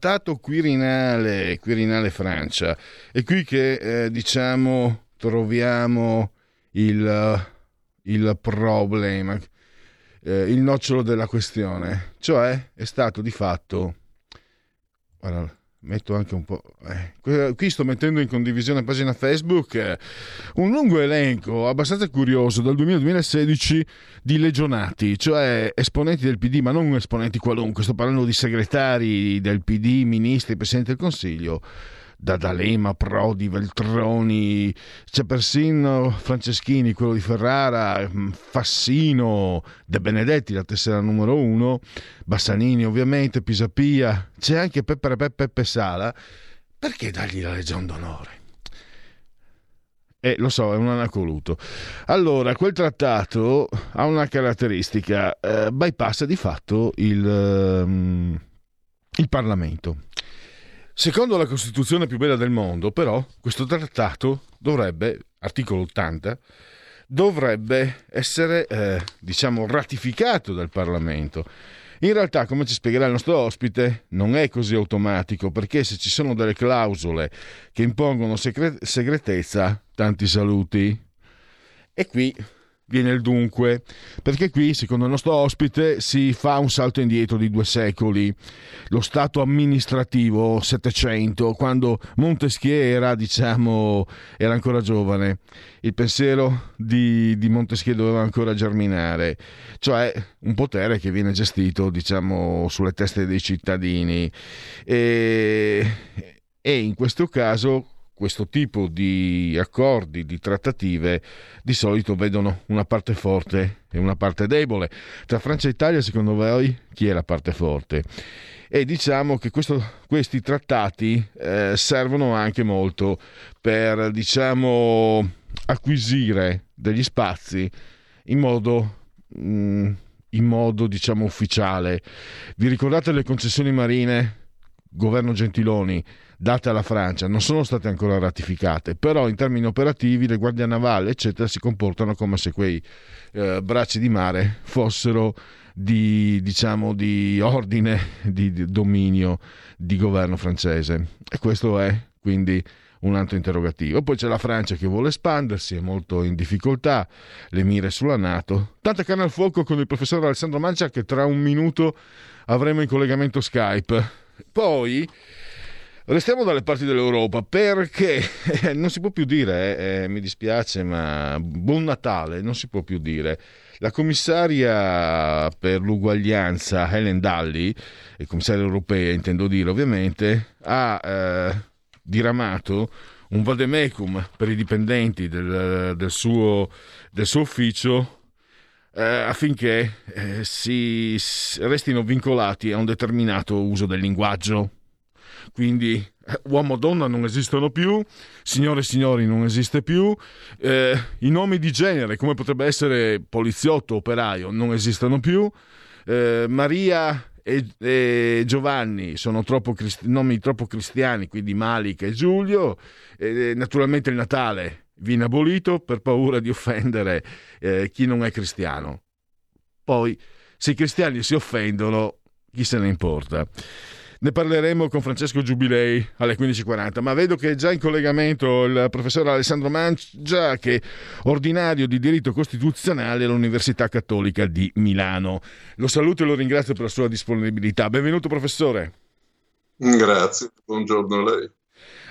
Trattato Quirinale, Quirinale Francia. È qui che eh, diciamo troviamo il, il problema, eh, il nocciolo della questione, cioè è stato di fatto, guarda, metto anche un po'. Eh, qui sto mettendo in condivisione pagina Facebook eh, un lungo elenco abbastanza curioso dal 2016 di legionati, cioè esponenti del PD, ma non esponenti qualunque, sto parlando di segretari del PD, ministri, presidenti del Consiglio da D'Alema, Prodi, Veltroni, c'è persino Franceschini, quello di Ferrara, mm, Fassino, De Benedetti, la tessera numero uno, Bassanini ovviamente, Pisapia, c'è anche Peppe Peppe Peppe Sala. Perché dargli la Legion d'Onore? Eh, lo so, è un anacoluto. Allora, quel trattato ha una caratteristica, eh, bypassa di fatto il, um, il Parlamento. Secondo la Costituzione più bella del mondo, però, questo trattato dovrebbe, articolo 80, dovrebbe essere, eh, diciamo, ratificato dal Parlamento. In realtà, come ci spiegherà il nostro ospite, non è così automatico, perché se ci sono delle clausole che impongono segretezza, tanti saluti. E qui viene il dunque, perché qui, secondo il nostro ospite, si fa un salto indietro di due secoli. Lo Stato amministrativo 700, quando Montesquieu era, diciamo, era ancora giovane. Il pensiero di, di Montesquieu doveva ancora germinare, cioè un potere che viene gestito, diciamo, sulle teste dei cittadini. E, e in questo caso questo tipo di accordi, di trattative, di solito vedono una parte forte e una parte debole. Tra Francia e Italia, secondo voi, chi è la parte forte? E diciamo che questo, questi trattati eh, servono anche molto per, diciamo, acquisire degli spazi in modo... Mm, in modo diciamo ufficiale. Vi ricordate le concessioni marine? Governo Gentiloni date alla Francia non sono state ancora ratificate, però in termini operativi le guardie navali eccetera si comportano come se quei eh, bracci di mare fossero di, diciamo, di ordine, di, di dominio di governo francese. E questo è quindi un altro interrogativo. Poi c'è la Francia che vuole espandersi, è molto in difficoltà, le mire sulla Nato. Tanta canna al fuoco con il professor Alessandro Mancia che tra un minuto avremo in collegamento Skype. Poi Restiamo dalle parti dell'Europa perché non si può più dire, eh, eh, mi dispiace, ma buon Natale, non si può più dire. La commissaria per l'uguaglianza Helen Dalli, il commissario europea intendo dire ovviamente, ha eh, diramato un vademecum per i dipendenti del, del, suo, del suo, ufficio eh, affinché eh, si restino vincolati a un determinato uso del linguaggio quindi eh, uomo-donna non esistono più, signore e signori non esiste più, eh, i nomi di genere come potrebbe essere poliziotto, operaio non esistono più, eh, Maria e, e, Giovanni sono troppo cristi- nomi troppo cristiani, quindi Malika e Giulio, e naturalmente il Natale viene abolito per paura di offendere eh, chi non è cristiano. Poi, se i cristiani si offendono, chi se ne importa? Ne parleremo con Francesco Giubilei alle 15.40, ma vedo che è già in collegamento il professor Alessandro Mancia, che è ordinario di diritto costituzionale all'Università Cattolica di Milano. Lo saluto e lo ringrazio per la sua disponibilità. Benvenuto professore. Grazie, buongiorno a lei.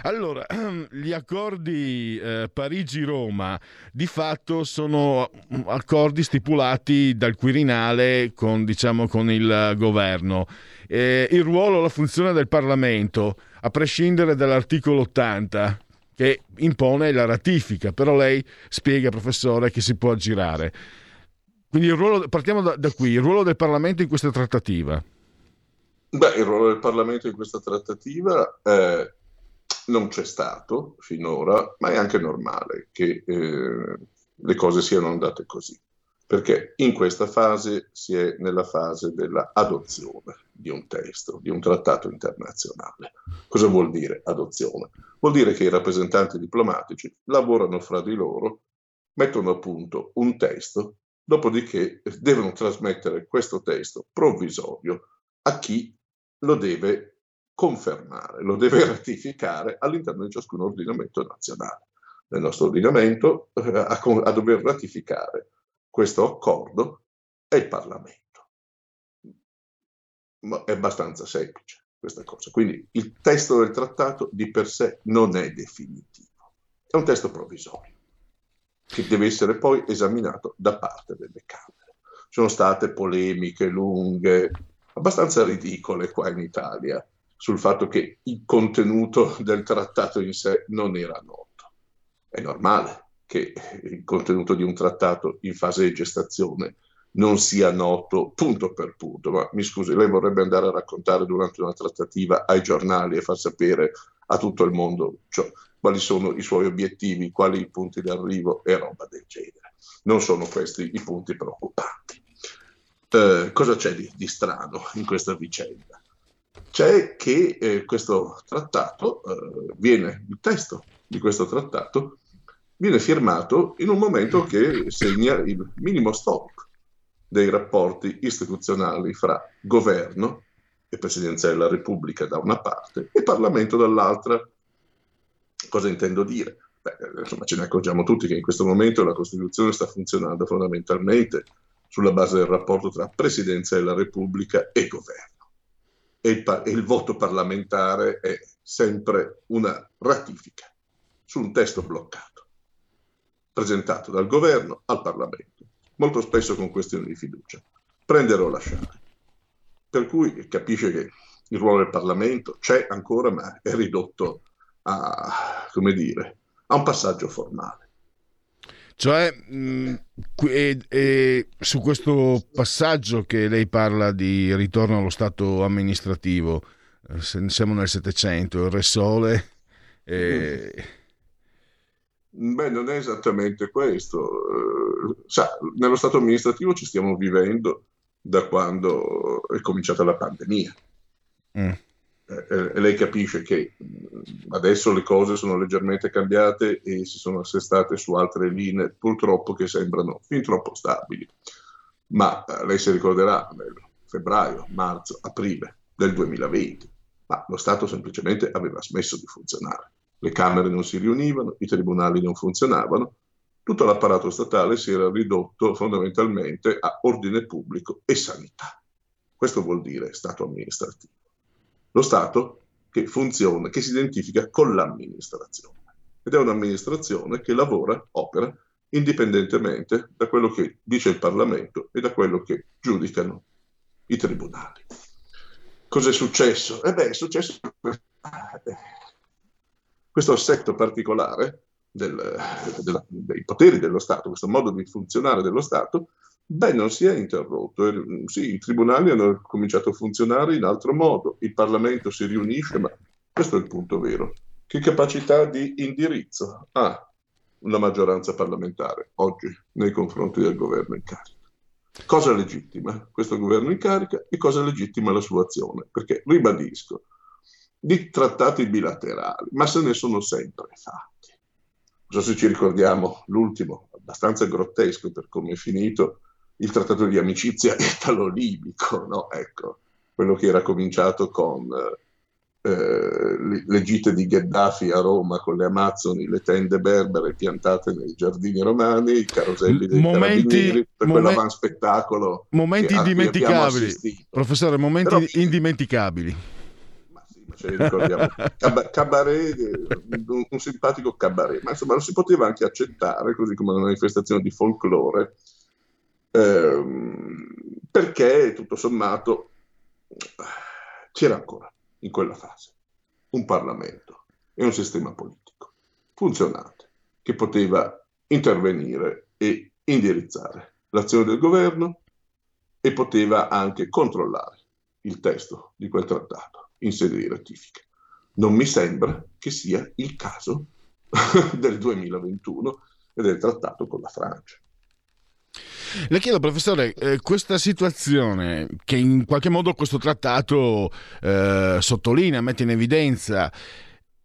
Allora, gli accordi eh, Parigi-Roma di fatto sono mm, accordi stipulati dal Quirinale con, diciamo, con il governo. Eh, il ruolo, la funzione del Parlamento, a prescindere dall'articolo 80, che impone la ratifica, però lei spiega, professore, che si può aggirare. Quindi ruolo, partiamo da, da qui, il ruolo del Parlamento in questa trattativa. Beh, il ruolo del Parlamento in questa trattativa è non c'è stato finora, ma è anche normale che eh, le cose siano andate così, perché in questa fase si è nella fase dell'adozione di un testo, di un trattato internazionale. Cosa vuol dire adozione? Vuol dire che i rappresentanti diplomatici lavorano fra di loro, mettono a punto un testo, dopodiché devono trasmettere questo testo provvisorio a chi lo deve confermare, lo deve ratificare all'interno di ciascun ordinamento nazionale. Nel nostro ordinamento eh, a, a dover ratificare questo accordo è il Parlamento. Ma è abbastanza semplice questa cosa. Quindi il testo del trattato di per sé non è definitivo, è un testo provvisorio che deve essere poi esaminato da parte delle Camere. Sono state polemiche lunghe, abbastanza ridicole qua in Italia, sul fatto che il contenuto del trattato in sé non era noto. È normale che il contenuto di un trattato in fase di gestazione non sia noto punto per punto, ma mi scusi, lei vorrebbe andare a raccontare durante una trattativa ai giornali e far sapere a tutto il mondo cioè, quali sono i suoi obiettivi, quali i punti d'arrivo e roba del genere. Non sono questi i punti preoccupanti. Eh, cosa c'è di, di strano in questa vicenda? c'è che eh, questo trattato eh, viene, il testo di questo trattato viene firmato in un momento che segna il minimo storico dei rapporti istituzionali fra governo e Presidenza della Repubblica da una parte e Parlamento dall'altra. Cosa intendo dire? Beh, insomma, ce ne accorgiamo tutti che in questo momento la Costituzione sta funzionando fondamentalmente sulla base del rapporto tra Presidenza della Repubblica e governo e il, e il voto parlamentare è sempre una ratifica su un testo bloccato, presentato dal governo al Parlamento, molto spesso con questioni di fiducia, prendere o lasciare. Per cui capisce che il ruolo del Parlamento c'è ancora, ma è ridotto a, come dire, a un passaggio formale. Cioè, mh, e, e su questo passaggio che lei parla di ritorno allo stato amministrativo, eh, siamo nel Settecento, il Re Sole... E... Mm. Beh, non è esattamente questo. Sa, nello stato amministrativo ci stiamo vivendo da quando è cominciata la pandemia. Mm. Eh, eh, e lei capisce che mm, adesso le cose sono leggermente cambiate e si sono assestate su altre linee, purtroppo che sembrano fin troppo stabili. Ma eh, lei si ricorderà nel febbraio, marzo, aprile del 2020, ma lo Stato semplicemente aveva smesso di funzionare. Le Camere non si riunivano, i tribunali non funzionavano, tutto l'apparato statale si era ridotto fondamentalmente a ordine pubblico e sanità. Questo vuol dire Stato amministrativo lo Stato che funziona, che si identifica con l'amministrazione. Ed è un'amministrazione che lavora, opera, indipendentemente da quello che dice il Parlamento e da quello che giudicano i tribunali. Cos'è successo? Eh è successo questo assetto particolare del, della, dei poteri dello Stato, questo modo di funzionare dello Stato, Beh, non si è interrotto. Sì, i tribunali hanno cominciato a funzionare in altro modo, il Parlamento si riunisce, ma questo è il punto vero. Che capacità di indirizzo ha la maggioranza parlamentare oggi nei confronti del governo in carica? Cosa legittima questo governo in carica e cosa legittima la sua azione? Perché, ribadisco, di trattati bilaterali, ma se ne sono sempre fatti. Non so se ci ricordiamo l'ultimo, abbastanza grottesco per come è finito, il trattato di amicizia italo-libico, no? Ecco, quello che era cominciato con eh, le gite di Gheddafi a Roma con le Amazzoni, le tende berbere piantate nei giardini romani, i caroselli dei momenti, per momen- quell'avanspettacolo. Momenti indimenticabili, professore, momenti Però, indimenticabili. Ce ricordiamo. Cab- cabaret, un, un, simpatico cabaret, ma insomma lo si poteva anche accettare, così come una manifestazione di folklore, ehm, perché tutto sommato c'era ancora in quella fase un Parlamento e un sistema politico funzionante che poteva intervenire e indirizzare l'azione del governo e poteva anche controllare il testo di quel trattato in sede di ratifica. Non mi sembra che sia il caso del 2021 e del trattato con la Francia. Le chiedo, professore, eh, questa situazione che in qualche modo questo trattato eh, sottolinea, mette in evidenza,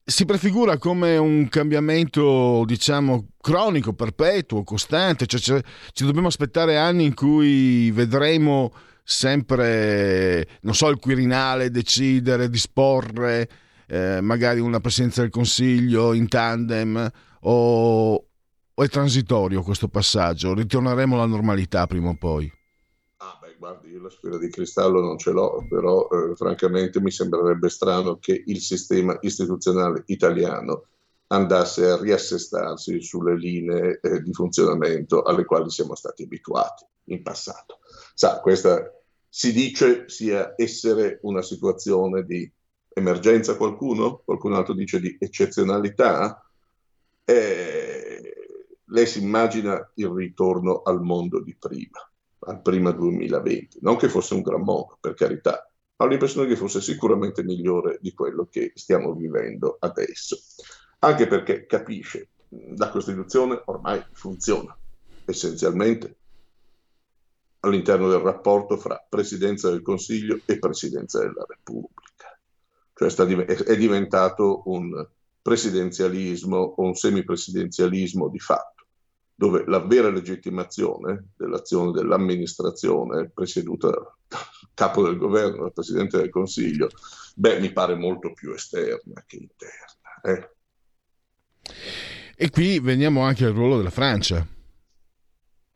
si prefigura come un cambiamento, diciamo, cronico, perpetuo, costante, cioè, cioè ci dobbiamo aspettare anni in cui vedremo sempre, non so, il Quirinale decidere, disporre eh, magari una presidenza del Consiglio in tandem o, o è transitorio questo passaggio? Ritorneremo alla normalità prima o poi? Ah, beh, guardi, io la sfera di cristallo non ce l'ho, però eh, francamente mi sembrerebbe strano che il sistema istituzionale italiano andasse a riassestarsi sulle linee eh, di funzionamento alle quali siamo stati abituati in passato. Sa, questa si dice sia essere una situazione di emergenza qualcuno, qualcun altro dice di eccezionalità. Eh, lei si immagina il ritorno al mondo di prima, al prima 2020, non che fosse un gran mondo, per carità, ma ho l'impressione che fosse sicuramente migliore di quello che stiamo vivendo adesso, anche perché capisce, la Costituzione ormai funziona essenzialmente all'interno del rapporto fra Presidenza del Consiglio e Presidenza della Repubblica, cioè sta, è diventato un presidenzialismo o un semipresidenzialismo di fatto dove la vera legittimazione dell'azione dell'amministrazione presieduta dal capo del governo, dal Presidente del Consiglio, beh, mi pare molto più esterna che interna. Eh. E qui veniamo anche al ruolo della Francia,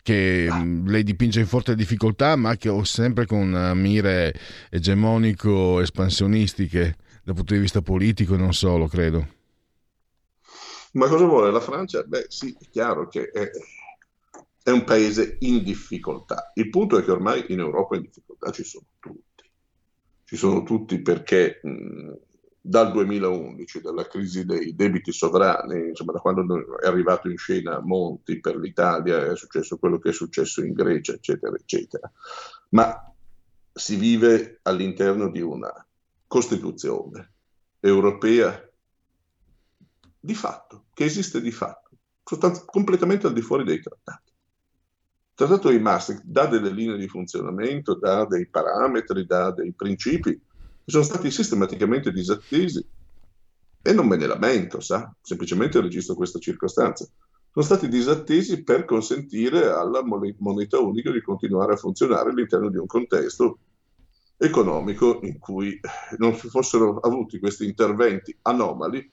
che ah. lei dipinge in forte difficoltà, ma che ho sempre con mire egemonico espansionistiche dal punto di vista politico e non solo, credo. Ma cosa vuole la Francia? Beh, sì, è chiaro che è, è un paese in difficoltà. Il punto è che ormai in Europa in difficoltà ci sono tutti. Ci sono tutti perché mh, dal 2011, dalla crisi dei debiti sovrani, insomma da quando è arrivato in scena Monti per l'Italia, è successo quello che è successo in Grecia, eccetera, eccetera. Ma si vive all'interno di una Costituzione europea di fatto, che esiste di fatto, sostanz- completamente al di fuori dei trattati. Il trattato di Maastricht dà delle linee di funzionamento, dà dei parametri, dà dei principi sono stati sistematicamente disattesi e non me ne lamento, sa? semplicemente registro questa circostanza. Sono stati disattesi per consentire alla moneta unica di continuare a funzionare all'interno di un contesto economico in cui non si fossero avuti questi interventi anomali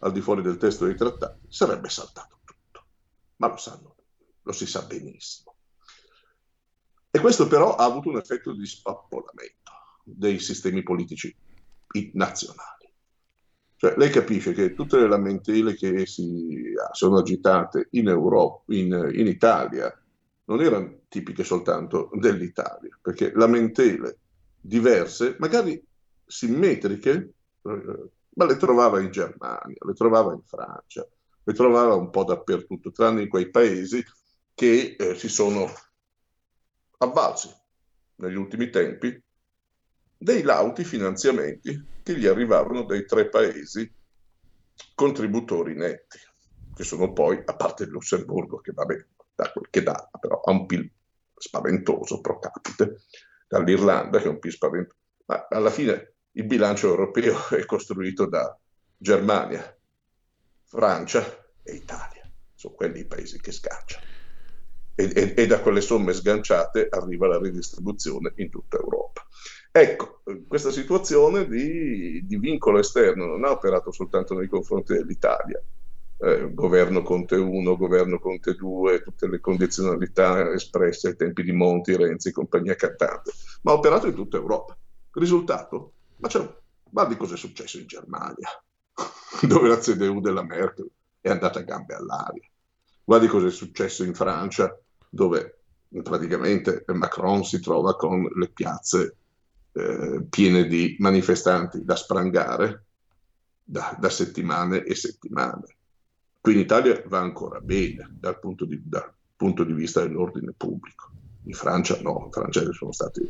al di fuori del testo dei trattati, sarebbe saltato tutto. Ma lo sanno, lo si sa benissimo. E questo però ha avuto un effetto di spappolamento dei sistemi politici nazionali. Cioè, lei capisce che tutte le lamentele che si sono agitate in, Europa, in, in Italia non erano tipiche soltanto dell'Italia, perché lamentele diverse, magari simmetriche, eh, ma le trovava in Germania, le trovava in Francia, le trovava un po' dappertutto, tranne in quei paesi che eh, si sono avvalsi negli ultimi tempi dei lauti finanziamenti che gli arrivavano dai tre paesi contributori netti, che sono poi, a parte il Lussemburgo, che va bene, da quel che dà, però ha un PIL spaventoso pro capite, dall'Irlanda che è un PIL spaventoso, ma alla fine il bilancio europeo è costruito da Germania, Francia e Italia. Sono quelli i paesi che sganciano. E, e, e, da quelle somme sganciate arriva la ridistribuzione in tutta Europa. Ecco, questa situazione di, di vincolo esterno non ha operato soltanto nei confronti dell'Italia, eh, governo Conte 1, governo Conte 2, tutte le condizionalità espresse ai tempi di Monti, Renzi compagnia cantante, ma ha operato in tutta Europa. Risultato? Ma guardi cosa è successo in Germania, dove la CDU della Merkel è andata a gambe all'aria. Guardi cosa è successo in Francia, dove praticamente Macron si trova con le piazze eh, piene di manifestanti da sprangare da, da settimane e settimane. Qui in Italia va ancora bene dal punto di, dal punto di vista dell'ordine pubblico. In Francia no, in Francia ci sono stati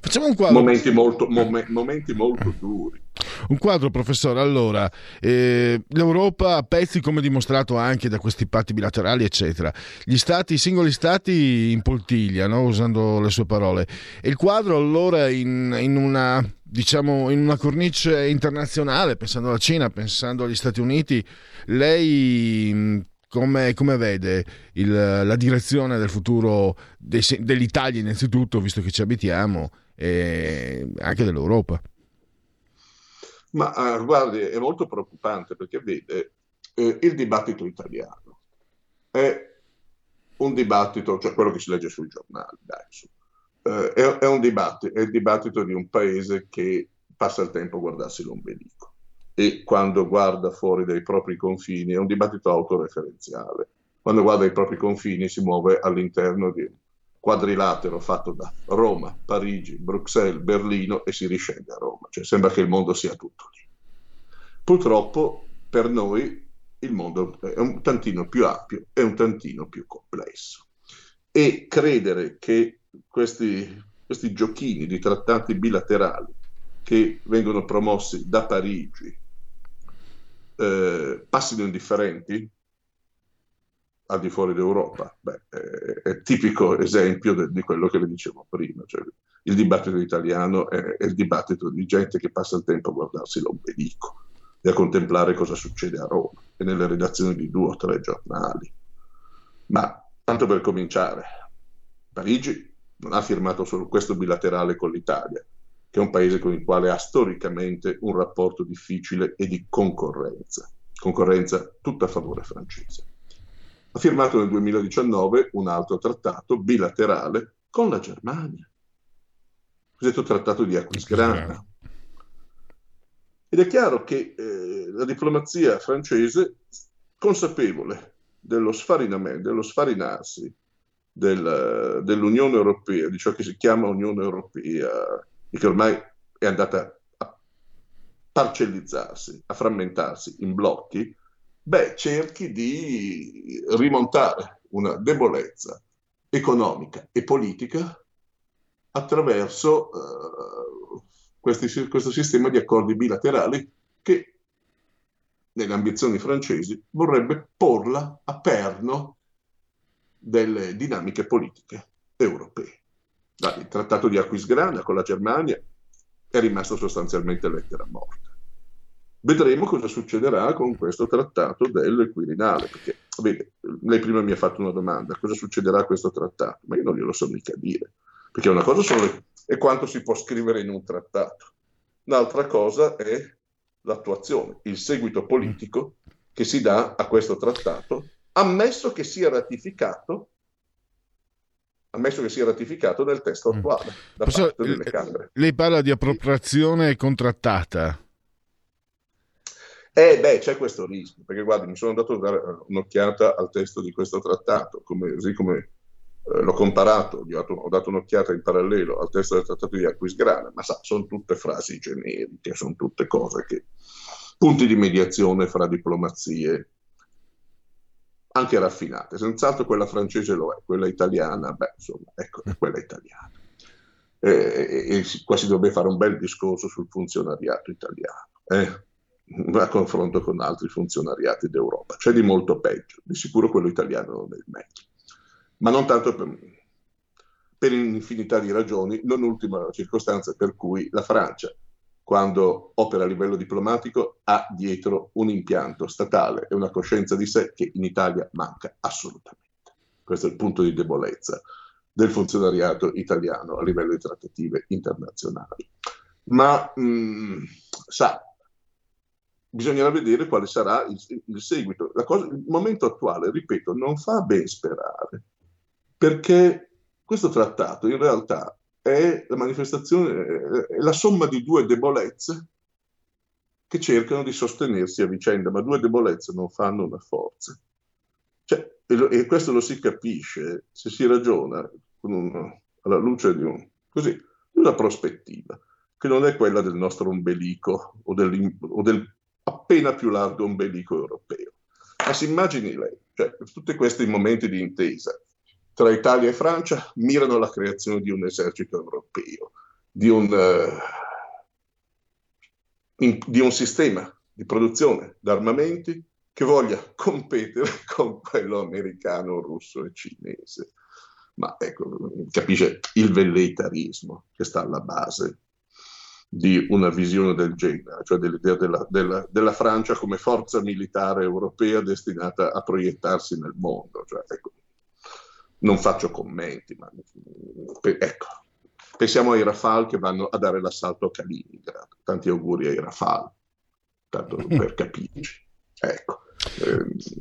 Facciamo un quadro. Momenti molto, mom- momenti molto duri. Un quadro, professore. Allora, eh, l'Europa a pezzi, come dimostrato anche da questi patti bilaterali, eccetera. Gli stati, i singoli stati in poltiglia, no? usando le sue parole. E il quadro, allora, in, in una diciamo in una cornice internazionale, pensando alla Cina, pensando agli Stati Uniti, lei come, come vede il, la direzione del futuro dei, dell'Italia innanzitutto, visto che ci abitiamo, e anche dell'Europa? Ma uh, guardi, è molto preoccupante perché vede, eh, il dibattito italiano è un dibattito, cioè quello che si legge sui giornali, dai, su, eh, è, è, un dibattito, è il dibattito di un paese che passa il tempo a guardarsi l'ombelico e quando guarda fuori dai propri confini è un dibattito autoreferenziale. Quando guarda i propri confini si muove all'interno di un quadrilatero fatto da Roma, Parigi, Bruxelles, Berlino e si riscende a Roma, cioè sembra che il mondo sia tutto lì. Purtroppo per noi il mondo è un tantino più ampio e un tantino più complesso e credere che questi, questi giochini di trattati bilaterali che vengono promossi da Parigi eh, passino indifferenti al di fuori d'Europa, beh, è, è tipico esempio de, di quello che le dicevo prima. Cioè, il dibattito italiano è, è, il dibattito di gente che passa il tempo a guardarsi l'ombelico e a contemplare cosa succede a Roma e nelle redazioni di due o tre giornali. Ma tanto per cominciare, Parigi non ha firmato solo questo bilaterale con l'Italia, che è un paese con il quale ha storicamente un rapporto difficile e di concorrenza, concorrenza tutta a favore francese. Ha firmato nel 2019 un altro trattato bilaterale con la Germania, il cosiddetto trattato di Aquisgrana. Ed è chiaro che eh, la diplomazia francese, consapevole dello dello sfarinarsi del, dell'Unione Europea, di ciò che si chiama Unione Europea, e che ormai è andata a parcellizzarsi, a frammentarsi in blocchi, beh, cerchi di rimontare una debolezza economica e politica attraverso uh, questi, questo sistema di accordi bilaterali che nelle ambizioni francesi vorrebbe porla a perno delle dinamiche politiche europee. Il trattato di Aquisgrana con la Germania è rimasto sostanzialmente lettera morta. Vedremo cosa succederà con questo trattato del Quirinale, perché vede, lei prima mi ha fatto una domanda, cosa succederà a questo trattato? Ma io non glielo so mica dire, perché una cosa le, è quanto si può scrivere in un trattato, un'altra cosa è l'attuazione, il seguito politico che si dà a questo trattato, ammesso che sia ratificato ammesso che sia ratificato nel testo mm. attuale da Posso, parte delle Camere. Lei parla di appropriazione contrattata. Eh beh, c'è questo rischio, perché guardi, mi sono andato a dare un'occhiata al testo di questo trattato, come, così come eh, l'ho comparato, ho dato, ho dato, un'occhiata in parallelo al testo del trattato di Aquisgrana, ma sa, sono tutte frasi generiche, sono tutte cose che, punti di mediazione fra diplomazie anche raffinate. Senz'altro quella francese lo è, quella italiana, beh, insomma, ecco, è quella italiana. Eh, e, e, qua si dovrebbe fare un bel discorso sul funzionariato italiano, eh? a confronto con altri funzionariati d'Europa. C'è di molto peggio, di sicuro quello italiano non è il meglio, ma non tanto per, per infinità di ragioni, non ultima la circostanza per cui la Francia quando opera a livello diplomatico, ha dietro un impianto statale e una coscienza di sé che in Italia manca assolutamente. Questo è il punto di debolezza del funzionariato italiano a livello di trattative internazionali. Ma mh, mm, sa, bisognerà vedere quale sarà il, il seguito. Cosa, il momento attuale, ripeto, non fa ben sperare, perché questo trattato in realtà è la manifestazione, è la somma di due debolezze che cercano di sostenersi a vicenda, ma due debolezze non fanno una forza. Cioè, e, lo, e, questo lo si capisce se si ragiona un, alla luce di, un, così, di, una prospettiva che non è quella del nostro ombelico o, o del appena più largo ombelico europeo. Ma si immagini lei, cioè, tutti questi momenti di intesa tra Italia e Francia mirano alla creazione di un esercito europeo, di un, uh, in, di un sistema di produzione d'armamenti che voglia competere con quello americano, russo e cinese. Ma ecco, capisce il velleitarismo che sta alla base di una visione del genere, cioè dell'idea della, della, della Francia come forza militare europea destinata a proiettarsi nel mondo. Cioè, ecco, non faccio commenti, ma ecco, pensiamo ai Rafale che vanno a dare l'assalto a Kaliningrad. Tanti auguri ai Rafale, tanto per capirci. Ecco.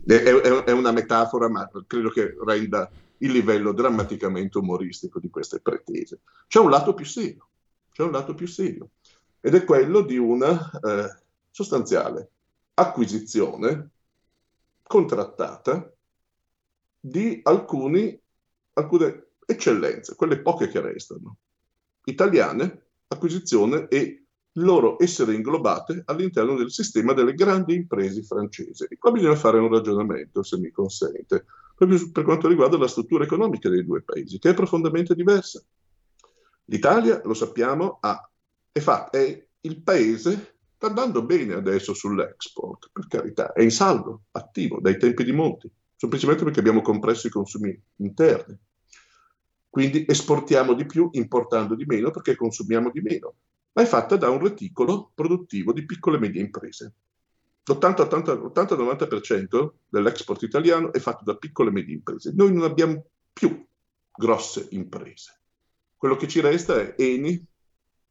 Eh, è, è, una metafora, ma credo che renda il livello drammaticamente umoristico di queste pretese. C'è un lato più serio, c'è un lato più serio, ed è quello di una eh, sostanziale acquisizione contrattata di alcuni alcune eccellenze, quelle poche che restano, italiane, acquisizione e loro essere inglobate all'interno del sistema delle grandi imprese francesi. E qua bisogna fare un ragionamento, se mi consente, proprio per quanto riguarda la struttura economica dei due paesi, che è profondamente diversa. L'Italia, lo sappiamo, ha, è, fa, è il paese, sta andando bene adesso sull'export, per carità, è in saldo, attivo, dai tempi di Monti semplicemente perché abbiamo compresso i consumi interni. Quindi esportiamo di più importando di meno perché consumiamo di meno, ma è fatta da un reticolo produttivo di piccole e medie imprese. L'80-90% dell'export italiano è fatto da piccole e medie imprese. Noi non abbiamo più grosse imprese. Quello che ci resta è Eni,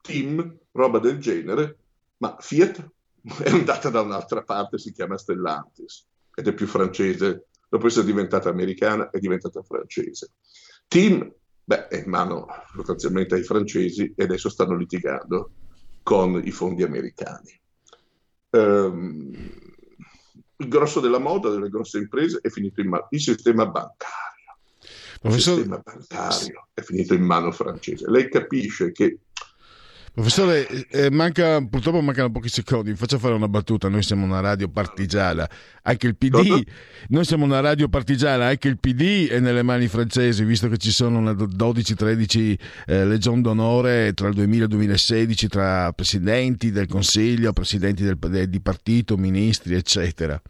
Team, roba del genere, ma Fiat è andata da un'altra parte, si chiama Stellantis ed è più francese dopo essere diventata americana, è diventata francese. Team, beh, è in mano sostanzialmente ai francesi e adesso stanno litigando con i fondi americani. Um, il grosso della moda, delle grosse imprese, è finito in mano. Il sistema bancario. Il sistema bancario è finito in mano francese. Lei capisce che Professore, eh, manca, purtroppo mancano pochi secondi, faccio fare una battuta, noi siamo una radio partigiana, anche il PD, noi siamo una radio partigiana, anche il PD è nelle mani francesi, visto che ci sono 12-13 eh, legion d'onore tra il 2000 e il 2016 tra presidenti del Consiglio, presidenti del, di partito, ministri, eccetera.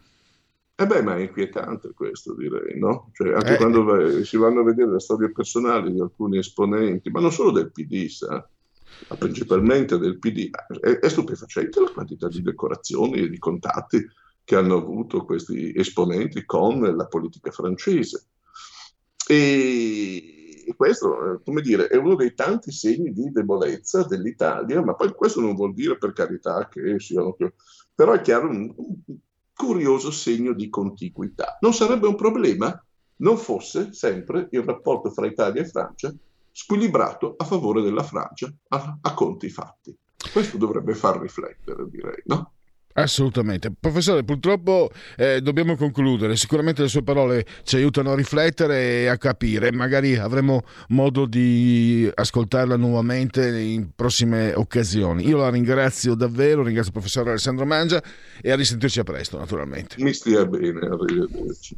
Eh beh, ma è inquietante questo, direi, no? Cioè, anche eh. quando si vanno a vedere le storie personali di alcuni esponenti, ma non solo del PD, sa? Ma principalmente del PD, è, è stupefacente la quantità di decorazioni e di contatti che hanno avuto questi esponenti con la politica francese. E, questo, eh, come dire, è uno dei tanti segni di debolezza dell'Italia, ma poi questo non vuol dire per carità che siano... Però è chiaro un, un curioso segno di contiguità. Non sarebbe un problema non fosse sempre il rapporto fra Italia e Francia squilibrato a favore della Francia a, a conti fatti. Questo dovrebbe far riflettere, direi, no? Assolutamente. Professore, purtroppo eh, dobbiamo concludere. Sicuramente le sue parole ci aiutano a riflettere e a capire. Magari avremo modo di ascoltarla nuovamente in prossime occasioni. Io la ringrazio davvero, ringrazio il professor Alessandro Mangia e a risentirci a presto, naturalmente. Mi stia bene, arrivederci.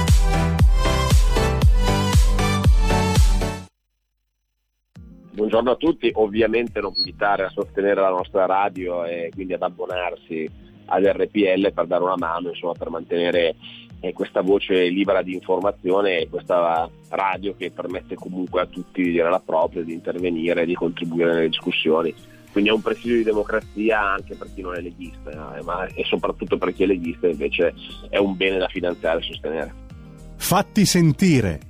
Buongiorno a tutti, ovviamente non invitare a sostenere la nostra radio e quindi ad abbonarsi ad RPL per dare una mano, insomma, per mantenere eh, questa voce libera di informazione e questa radio che permette comunque a tutti di dire la propria, di intervenire, di contribuire nelle discussioni. Quindi è un presidio di democrazia anche per chi non è leghista, eh, ma e soprattutto per chi è leghista invece è un bene da finanziare e sostenere. Fatti sentire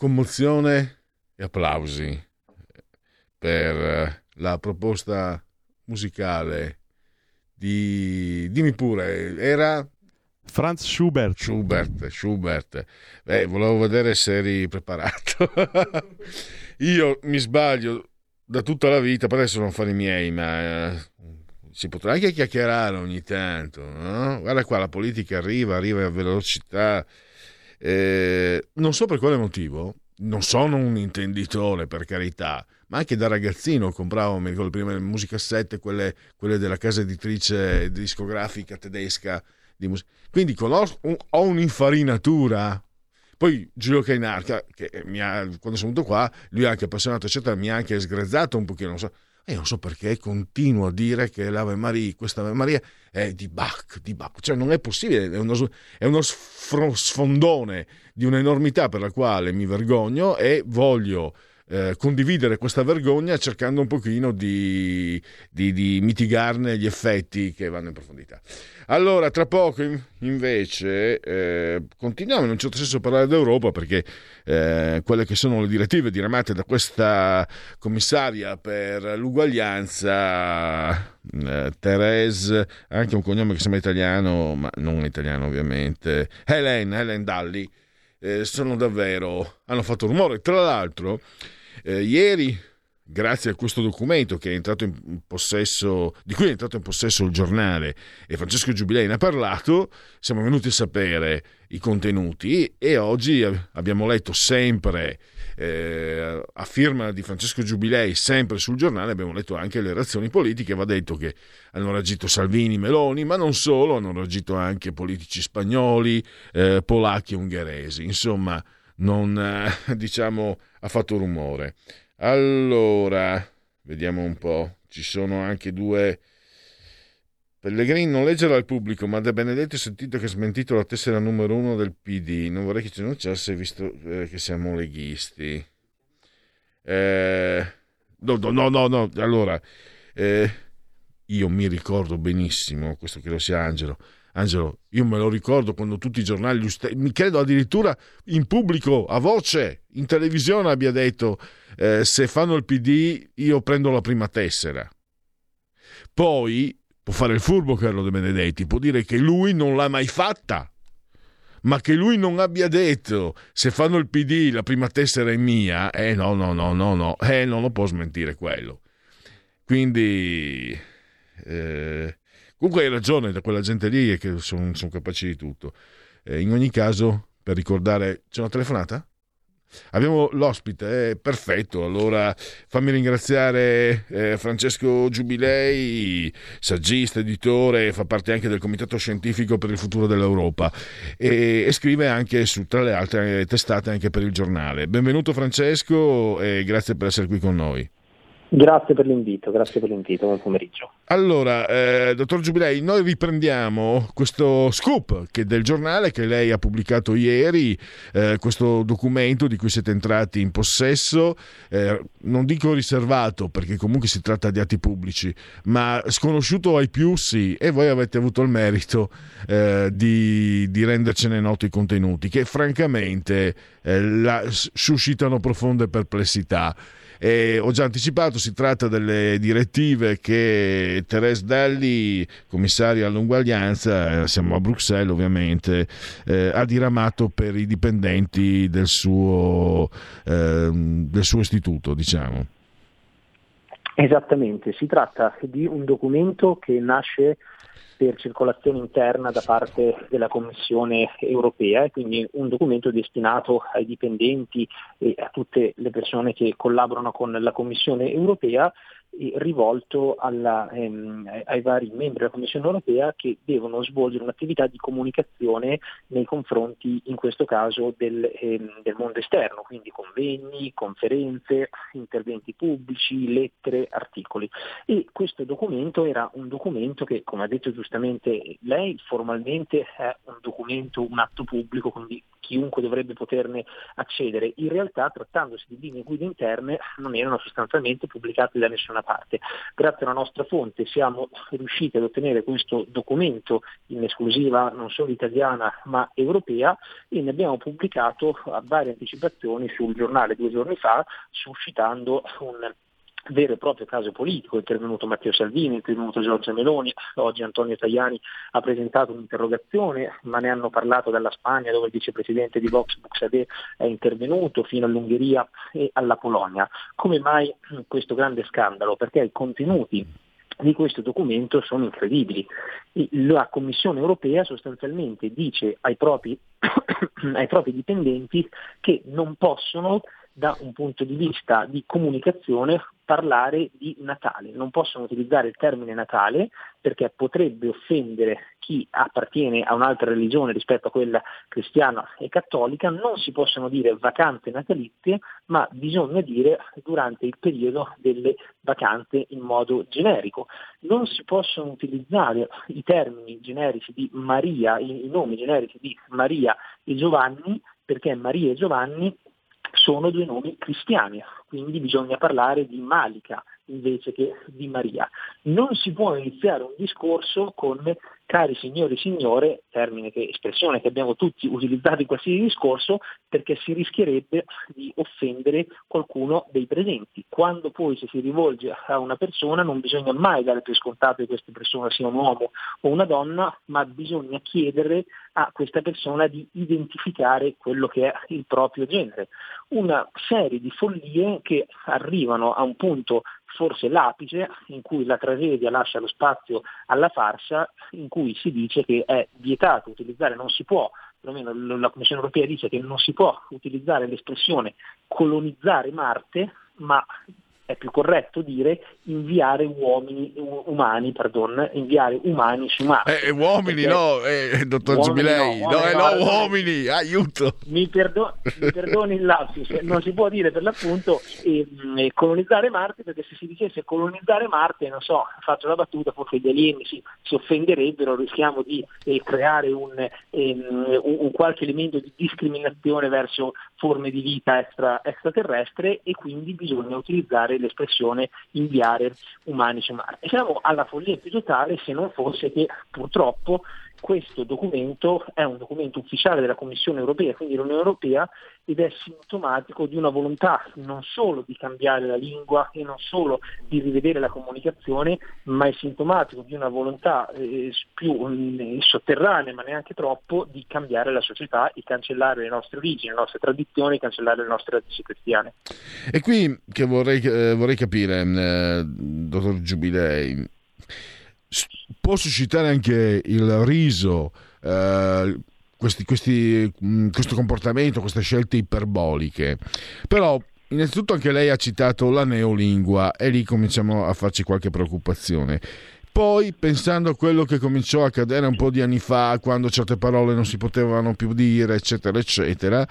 Commozione e applausi per la proposta musicale di... dimmi pure, era... Franz Schubert. Schubert, Schubert. Beh, volevo vedere se eri preparato. Io mi sbaglio da tutta la vita, per adesso non fare i miei, ma eh, si potrà anche chiacchierare ogni tanto. No? Guarda qua, la politica arriva, arriva a velocità. Eh, non so per quale motivo, non sono un intenditore per carità, ma anche da ragazzino compravo, mi ricordo prima le musicassette, quelle, quelle della casa editrice discografica tedesca. Mus- Quindi conosco, ho un'infarinatura. Poi Giulio Cainarca, che ha, quando sono venuto qua, lui è anche appassionato, eccetera, mi ha anche sgrezzato un pochino. Non so, e non so perché continuo a dire che l'Ave Maria, questa Ave Maria è di Bach, di Bach. Cioè non è possibile, è uno, è uno sfondone di un'enormità per la quale mi vergogno e voglio eh, condividere questa vergogna cercando un pochino di, di, di, mitigarne gli effetti che vanno in profondità. Allora, tra poco invece eh, continuiamo in un certo senso a parlare d'Europa perché eh, quelle che sono le direttive diramate da questa commissaria per l'uguaglianza, eh, Therese, anche un cognome che sembra italiano, ma non italiano ovviamente, Helen, Helen Dalli, eh, sono davvero, hanno fatto rumore. Tra l'altro, eh, ieri, grazie a questo documento possesso, di cui è entrato in possesso il giornale e Francesco Giubilei ne ha parlato, siamo venuti a sapere i contenuti e oggi abbiamo letto sempre eh, a firma di Francesco Giubilei, sempre sul giornale, abbiamo letto anche le reazioni politiche, va detto che hanno reagito Salvini, Meloni, ma non solo, hanno reagito anche politici spagnoli, eh, polacchi ungheresi, insomma non eh, diciamo ha fatto rumore. Allora, vediamo un po'. Ci sono anche due. Pellegrini non leggerà al pubblico, ma Da Benedetti ho sentito che ha smentito la tessera numero uno del PD. Non vorrei che ci denunciasse visto eh, che siamo leghisti. Eh, no, no, no, no. Allora, eh, io mi ricordo benissimo, questo credo sia Angelo, Angelo, io me lo ricordo quando tutti i giornali, mi credo addirittura in pubblico, a voce, in televisione abbia detto eh, se fanno il PD io prendo la prima tessera. Poi può fare il furbo Carlo De Benedetti, può dire che lui non l'ha mai fatta, ma che lui non abbia detto se fanno il PD la prima tessera è mia, eh no, no, no, no, no, eh non lo può smentire quello. Quindi... Eh, Comunque hai ragione, da quella gente lì è che sono, sono capaci di tutto. Eh, in ogni caso, per ricordare, c'è una telefonata? Abbiamo l'ospite, eh, perfetto. Allora fammi ringraziare eh, Francesco Giubilei, saggista, editore, fa parte anche del Comitato Scientifico per il Futuro dell'Europa e, e scrive anche su, tra le altre testate anche per il giornale. Benvenuto Francesco e grazie per essere qui con noi. Grazie per l'invito, grazie per l'invito, buon pomeriggio. Allora, eh, dottor Giubilei, noi riprendiamo questo scoop che del giornale che lei ha pubblicato ieri, eh, questo documento di cui siete entrati in possesso, eh, non dico riservato perché comunque si tratta di atti pubblici, ma sconosciuto ai più sì, e voi avete avuto il merito eh, di, di, rendercene noti i contenuti, che francamente eh, la, suscitano profonde perplessità. Eh, ho già anticipato, si tratta delle direttive che Therese Dalli, commissaria all'uguaglianza, eh, siamo a Bruxelles ovviamente, eh, ha diramato per i dipendenti del suo, ehm, del suo istituto, diciamo. Esattamente, si tratta di un documento che nasce per circolazione interna da parte della Commissione europea e quindi un documento destinato ai dipendenti e a tutte le persone che collaborano con la Commissione europea rivolto alla, ehm, ai vari membri della Commissione europea che devono svolgere un'attività di comunicazione nei confronti, in questo caso, del, ehm, del mondo esterno, quindi convegni, conferenze, interventi pubblici, lettere, articoli. E questo documento era un documento che, come ha detto giustamente lei, formalmente è un documento, un atto pubblico, quindi chiunque dovrebbe poterne accedere. In realtà trattandosi di linee guida interne non erano sostanzialmente pubblicate da nessuna parte. Grazie alla nostra fonte siamo riusciti ad ottenere questo documento in esclusiva non solo italiana ma europea e ne abbiamo pubblicato varie anticipazioni sul giornale due giorni fa suscitando un vero e proprio caso politico, è intervenuto Matteo Salvini, è intervenuto Giorgia Meloni, oggi Antonio Tajani ha presentato un'interrogazione, ma ne hanno parlato dalla Spagna dove il vicepresidente di Vox Buxade è intervenuto, fino all'Ungheria e alla Polonia. Come mai questo grande scandalo? Perché i contenuti di questo documento sono incredibili. La Commissione europea sostanzialmente dice ai propri, ai propri dipendenti che non possono da un punto di vista di comunicazione parlare di Natale, non possono utilizzare il termine Natale perché potrebbe offendere chi appartiene a un'altra religione rispetto a quella cristiana e cattolica, non si possono dire vacanze natalizie, ma bisogna dire durante il periodo delle vacanze in modo generico. Non si possono utilizzare i termini generici di Maria, i nomi generici di Maria e Giovanni, perché Maria e Giovanni sono due nomi cristiani, quindi bisogna parlare di Malika invece che di Maria. Non si può iniziare un discorso con cari signori e signore, termine che, espressione che abbiamo tutti utilizzato in qualsiasi discorso, perché si rischierebbe di offendere qualcuno dei presenti. Quando poi si rivolge a una persona non bisogna mai dare per scontato che questa persona sia un uomo o una donna, ma bisogna chiedere a questa persona di identificare quello che è il proprio genere. Una serie di follie che arrivano a un punto forse l'apice in cui la tragedia lascia lo spazio alla farsa, in cui si dice che è vietato utilizzare, non si può, perlomeno la Commissione europea dice che non si può utilizzare l'espressione colonizzare Marte, ma è più corretto dire inviare uomini umani, pardon, inviare umani su Marte. Eh, eh uomini Perché no, eh, dottor Giubilei, no, no, eh, no, uomini, aiuto. Mi, perdo- mi perdoni il lapsus, non si può dire per l'appunto eh, colonizzare Marte perché se si dicesse colonizzare Marte, non so, faccio la battuta, forse gli alieni si, si offenderebbero, rischiamo di eh, creare un, ehm, un, un, qualche elemento di discriminazione verso forme di vita extra, extraterrestre e quindi bisogna utilizzare l'espressione inviare umani su Marte. Siamo alla follia più totale se non fosse che purtroppo questo documento è un documento ufficiale della Commissione europea, quindi dell'Unione europea, ed è sintomatico di una volontà non solo di cambiare la lingua e non solo di rivedere la comunicazione, ma è sintomatico di una volontà eh, più eh, sotterranea, ma neanche troppo, di cambiare la società e cancellare le nostre origini, le nostre tradizioni, cancellare le nostre radici cristiane. E qui che vorrei, eh, vorrei capire, eh, dottor Giubilei, può suscitare anche il riso, eh, questi, questi, mm, questo comportamento, queste scelte iperboliche. Però innanzitutto anche lei ha citato la neolingua e lì cominciamo a farci qualche preoccupazione. Poi, pensando a quello che cominciò a accadere un po' di anni fa, quando certe parole non si potevano più dire, eccetera, eccetera,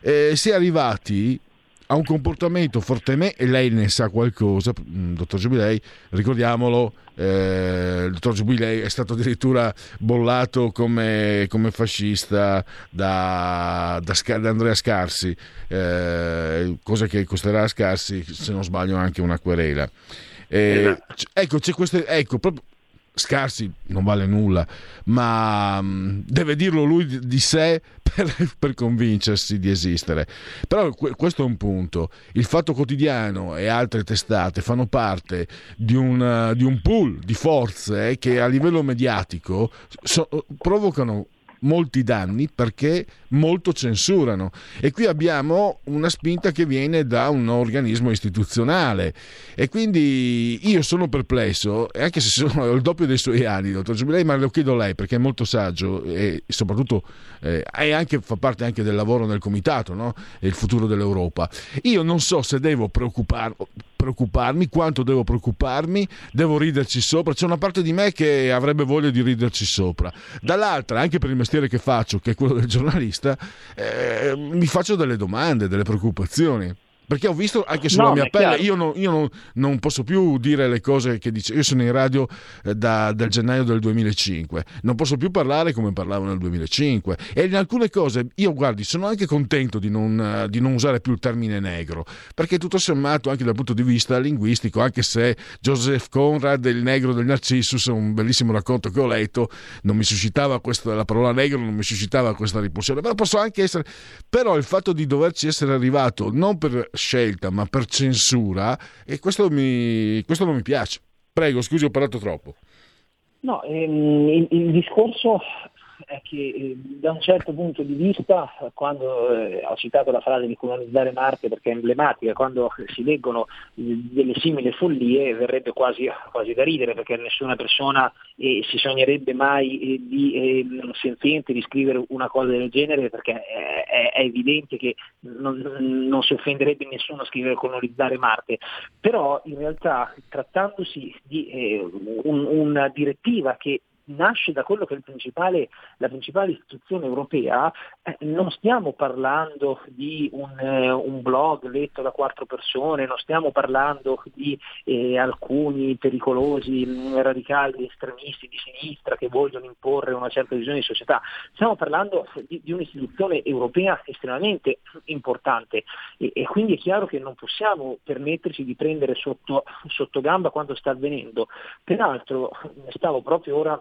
eh, si è arrivati ha un comportamento fortemente, e lei ne sa qualcosa, mm, dottor Giubilei, ricordiamolo, eh, il dottor Giubilei è stato addirittura bollato come, come fascista da, da, da, Andrea Scarsi, eh, cosa che costerà a Scarsi, se non sbaglio, anche una querela. Eh, esatto. ecco, c'è questo, ecco, proprio Scarsi non vale nulla, ma mm, deve dirlo lui di sé per, per convincersi di esistere. Però questo è un punto. Il Fatto Quotidiano e altre testate fanno parte di un, di un pool di forze che a livello mediatico so, provocano molti danni perché molto censurano. E qui abbiamo una spinta che viene da un organismo istituzionale. E quindi io sono perplesso anche se sono il doppio dei suoi anni dottor Giubilei ma lo chiedo a lei perché è molto saggio e soprattutto eh, anche, fa parte anche del lavoro nel comitato no? il futuro dell'Europa. Io non so se devo preoccupar- preoccuparmi quanto devo preoccuparmi devo riderci sopra. C'è una parte di me che avrebbe voglia di riderci sopra. Dall'altra anche per il mestiere che faccio che è quello del giornalista eh, mi faccio delle domande delle preoccupazioni Perché ho visto anche sulla No, mia pelle, io, non, io non- non posso più dire le cose che dice. Io sono in radio eh, da, dal gennaio del 2005, non posso più parlare come parlavo nel 2005. E in alcune cose, io guardi, sono anche contento di non, eh, di non usare più il termine negro, perché tutto sommato, anche dal punto di vista linguistico, anche se Joseph Conrad, il negro del Narcissus, è un bellissimo racconto che ho letto, non mi suscitava questa, la parola negro, non mi suscitava questa repulsione, però posso anche essere. Però il fatto di doverci essere arrivato non per scelta, ma per censura, e questo, mi, questo non mi piace. Prego, scusi, ho parlato troppo. No, ehm, il, il discorso è che eh, da un certo punto di vista, quando eh, ho citato la frase di colonizzare Marte perché è emblematica, quando si leggono eh, delle simili follie verrebbe quasi, quasi da ridere perché nessuna persona eh, si sognerebbe mai di eh, senziente di scrivere una cosa del genere perché è, è- evidente che non, non si offenderebbe nessuno a scrivere colonizzare Marte, però in realtà trattandosi di un- una direttiva che nasce da quello che è principale, la principale istituzione europea, eh, non stiamo parlando di un, eh, un blog letto da quattro persone, non stiamo parlando di eh, alcuni pericolosi mh, radicali estremisti di sinistra che vogliono imporre una certa visione di società, stiamo parlando di, di un'istituzione europea estremamente importante e, e quindi è chiaro che non possiamo permetterci di prendere sotto, sotto gamba quanto sta avvenendo. Peraltro stavo proprio ora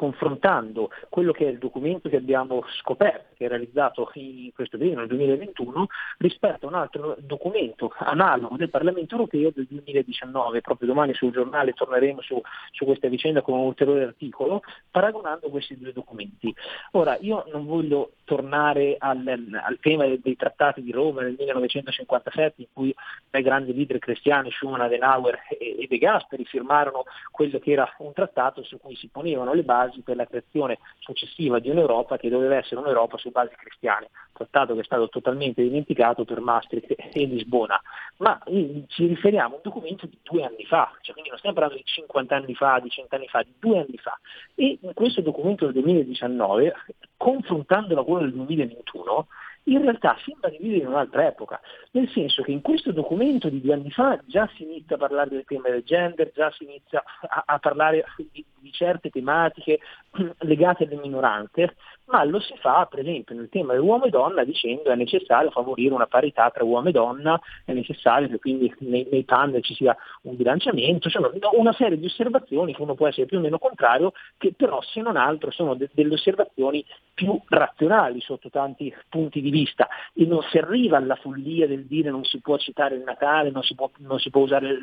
confrontando quello che è il documento che abbiamo scoperto, che è realizzato in questo periodo, nel 2021, rispetto a un altro documento analogo del Parlamento europeo del 2019. Proprio domani sul giornale torneremo su, su questa vicenda con un ulteriore articolo, paragonando questi due documenti. Ora, io non voglio tornare al, al tema dei, dei trattati di Roma nel 1957, in cui dai grandi leader cristiani, Schumann, Adenauer e, e De Gasperi firmarono quello che era un trattato su cui si ponevano le basi per la creazione successiva di un'Europa che doveva essere un'Europa su basi cristiane, trattato che è stato totalmente dimenticato per Maastricht e Lisbona. Ma eh, ci riferiamo a un documento di due anni fa, cioè quindi non stiamo parlando di 50 anni fa, di 100 anni fa, di due anni fa. E in questo documento del 2019, confrontandolo con quello del 2021, in realtà sembra di vivere in un'altra epoca, nel senso che in questo documento di due anni fa già si inizia a parlare del tema del gender, già si inizia a, a parlare di, di certe tematiche legate alle minoranze, ma lo si fa per esempio nel tema dell'uomo e donna dicendo che è necessario favorire una parità tra uomo e donna, è necessario che quindi nei, nei panel ci sia un bilanciamento, insomma una serie di osservazioni che uno può essere più o meno contrario, che però se non altro sono de- delle osservazioni più razionali sotto tanti punti di vista e non si arriva alla follia del dire non si può citare il Natale, non si può, non si può usare il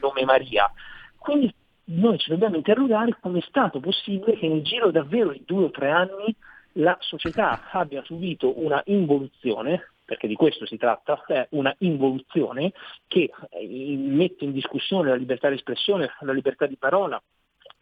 nome Maria. Quindi noi ci dobbiamo interrogare come è stato possibile che nel giro davvero di due o tre anni la società abbia subito una involuzione, perché di questo si tratta, è una involuzione che eh, mette in discussione la libertà di espressione, la libertà di parola,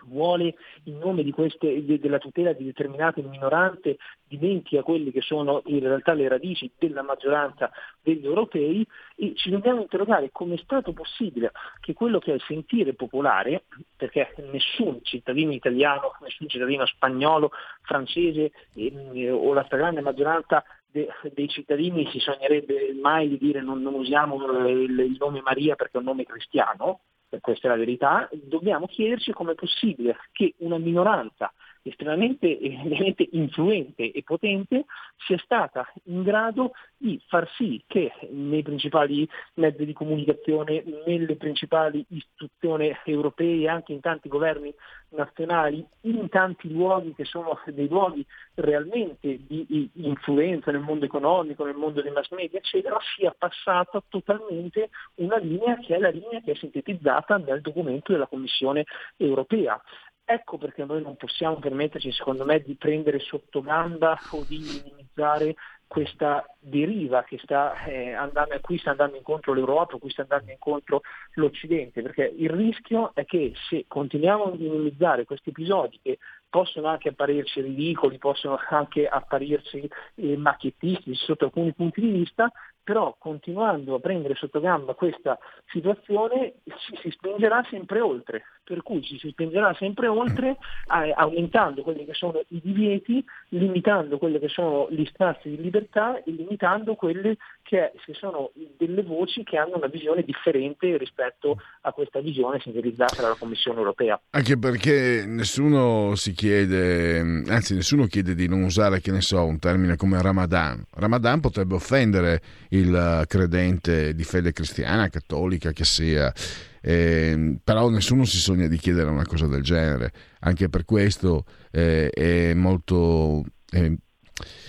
vuole in nome queste, de- della tutela di determinate minoranze dimentica quelle che sono in realtà le radici della maggioranza degli europei. E ci dobbiamo interrogare come è stato possibile che quello che è il sentire popolare, perché nessun cittadino italiano, nessun cittadino spagnolo, francese eh, o la stragrande maggioranza de- dei cittadini si sognerebbe mai di dire non, non usiamo eh, il, il nome Maria perché è un nome cristiano, questa è la verità, dobbiamo chiederci come è possibile che una minoranza estremamente evidentemente influente e potente sia stata in grado di far sì che nei principali mezzi di comunicazione, nelle principali istituzioni europee anche in tanti governi nazionali, in tanti luoghi che sono dei luoghi realmente di influenza nel mondo economico, nel mondo dei mass media, eccetera, sia passata totalmente una linea che è la linea che è sintetizzata nel documento della Commissione europea. Ecco perché noi non possiamo permetterci, secondo me, di prendere sotto gamba o di minimizzare questa deriva che sta, eh, andando, a cui sta andando incontro l'Europa, a cui sta andando incontro l'Occidente, perché il rischio è che se continuiamo a minimizzare questi episodi che possono anche apparirci ridicoli, possono anche apparirci eh, macchiettisti sotto alcuni punti di vista, però continuando a prendere sotto gamba questa situazione ci si spingerà sempre oltre, per cui ci si spingerà sempre oltre eh, aumentando quelli che sono i divieti limitando quelle che sono gli spazi di libertà e limitando quelle che, sono delle voci che hanno una visione differente rispetto a questa visione sintetizzata dalla Commissione europea. Anche perché nessuno si chiede, anzi nessuno chiede di non usare, che ne so, un termine come Ramadan. Ramadan potrebbe offendere il credente di fede cristiana, cattolica che sia. Eh, però nessuno si sogna di chiedere una cosa del genere. Anche per questo eh, è molto. Eh,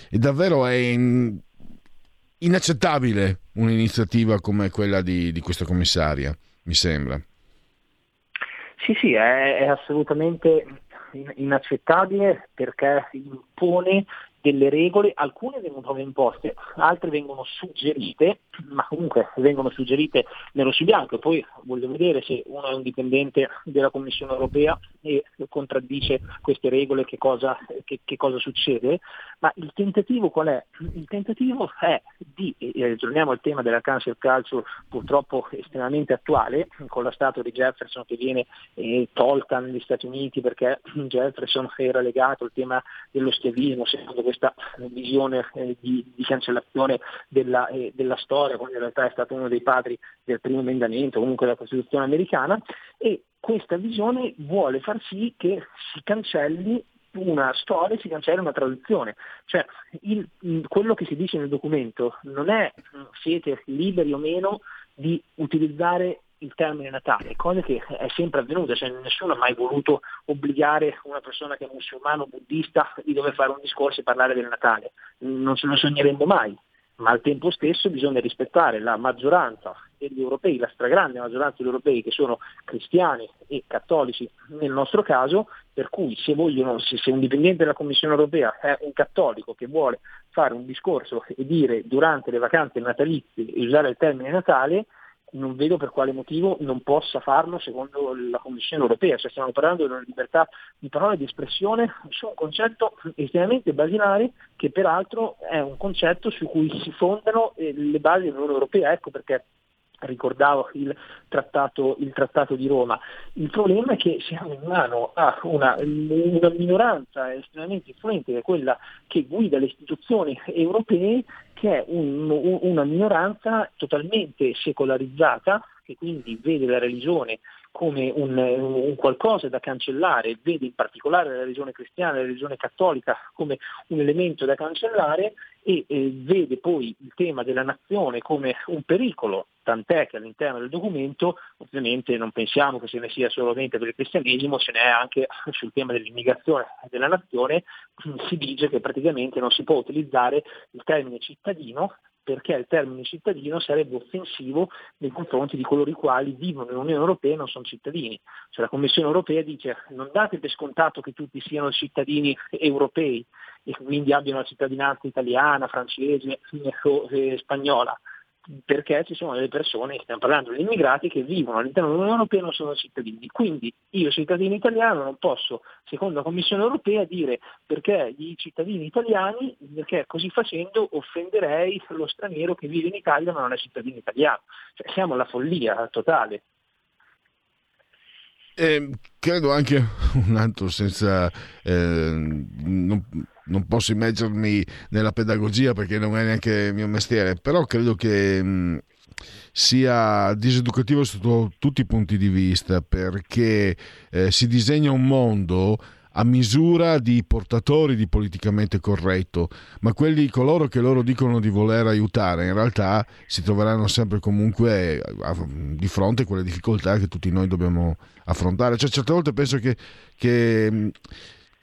è davvero è in, inaccettabile un'iniziativa come quella di, di, questa commissaria, mi sembra. Sì, sì, è, è assolutamente inaccettabile perché impone delle regole, alcune vengono imposte, altre vengono suggerite, ma comunque vengono suggerite nero su bianco. Poi voglio vedere se uno è un dipendente della Commissione europea e contraddice queste regole che cosa, che, che cosa succede, ma il tentativo qual è? Il tentativo è di, e torniamo al tema della cancel culture purtroppo estremamente attuale, con la statua di Jefferson che viene eh, tolta negli Stati Uniti perché Jefferson era legato al tema dello schiavismo, secondo questa visione eh, di, di, cancellazione della, eh, della, storia, quando in realtà è stato uno dei padri del primo emendamento, comunque della Costituzione americana, e questa visione vuole far sì che si cancelli una storia, si cancella una tradizione. Cioè, il, quello che si dice nel documento non è siete liberi o meno di utilizzare il termine Natale, cosa che è sempre avvenuta, cioè nessuno ha mai voluto obbligare una persona che è musulmano o buddista di dover fare un discorso e parlare del Natale, non ce lo sogneremmo mai, ma al tempo stesso bisogna rispettare la maggioranza degli europei, la stragrande maggioranza degli europei che sono cristiani e cattolici nel nostro caso, per cui se, vogliono, se, se un dipendente della Commissione europea è un cattolico che vuole fare un discorso e dire durante le vacanze natalizie e usare il termine Natale, non vedo per quale motivo non possa farlo secondo la Commissione europea, cioè stiamo parlando di una libertà di parola e di espressione su un concetto estremamente basilare che peraltro è un concetto su cui si fondano eh, le basi dell'Unione Europea, ecco perché ricordavo il trattato, il trattato, di Roma. Il problema è che siamo in mano a una, una minoranza estremamente influente, che è quella che guida le istituzioni europee, che è un, un, una minoranza totalmente secolarizzata, che quindi vede la religione come un, un, qualcosa da cancellare, vede in particolare la religione cristiana e la religione cattolica come un elemento da cancellare e eh, vede poi il tema della nazione come un pericolo, tant'è che all'interno del documento ovviamente non pensiamo che se ne sia solamente per il cristianesimo, ce n'è anche sul tema dell'immigrazione della nazione, si dice che praticamente non si può utilizzare il termine cittadino perché il termine cittadino sarebbe offensivo nei confronti di coloro i quali vivono nell'Unione Europea e non sono cittadini. Cioè la Commissione Europea dice non date per scontato che tutti siano cittadini europei e quindi abbiano la cittadinanza italiana, francese o eh, spagnola perché ci sono delle persone, stiamo parlando di immigrati, che vivono all'interno dell'Unione Europea e non sono cittadini. Quindi io cittadino italiano non posso, secondo la Commissione Europea, dire perché i cittadini italiani, perché così facendo offenderei lo straniero che vive in Italia ma non è cittadino italiano. Cioè, siamo alla follia totale. Eh, credo anche un altro senza eh, non, non, posso immergermi nella pedagogia perché non è neanche il mio mestiere però credo che mh, sia diseducativo sotto tutti i punti di vista perché eh, si disegna un mondo a misura di portatori di politicamente corretto, ma quelli coloro che loro dicono di voler aiutare in realtà si troveranno sempre comunque di fronte a quelle difficoltà che tutti noi dobbiamo affrontare. Cioè, certe volte penso che, che,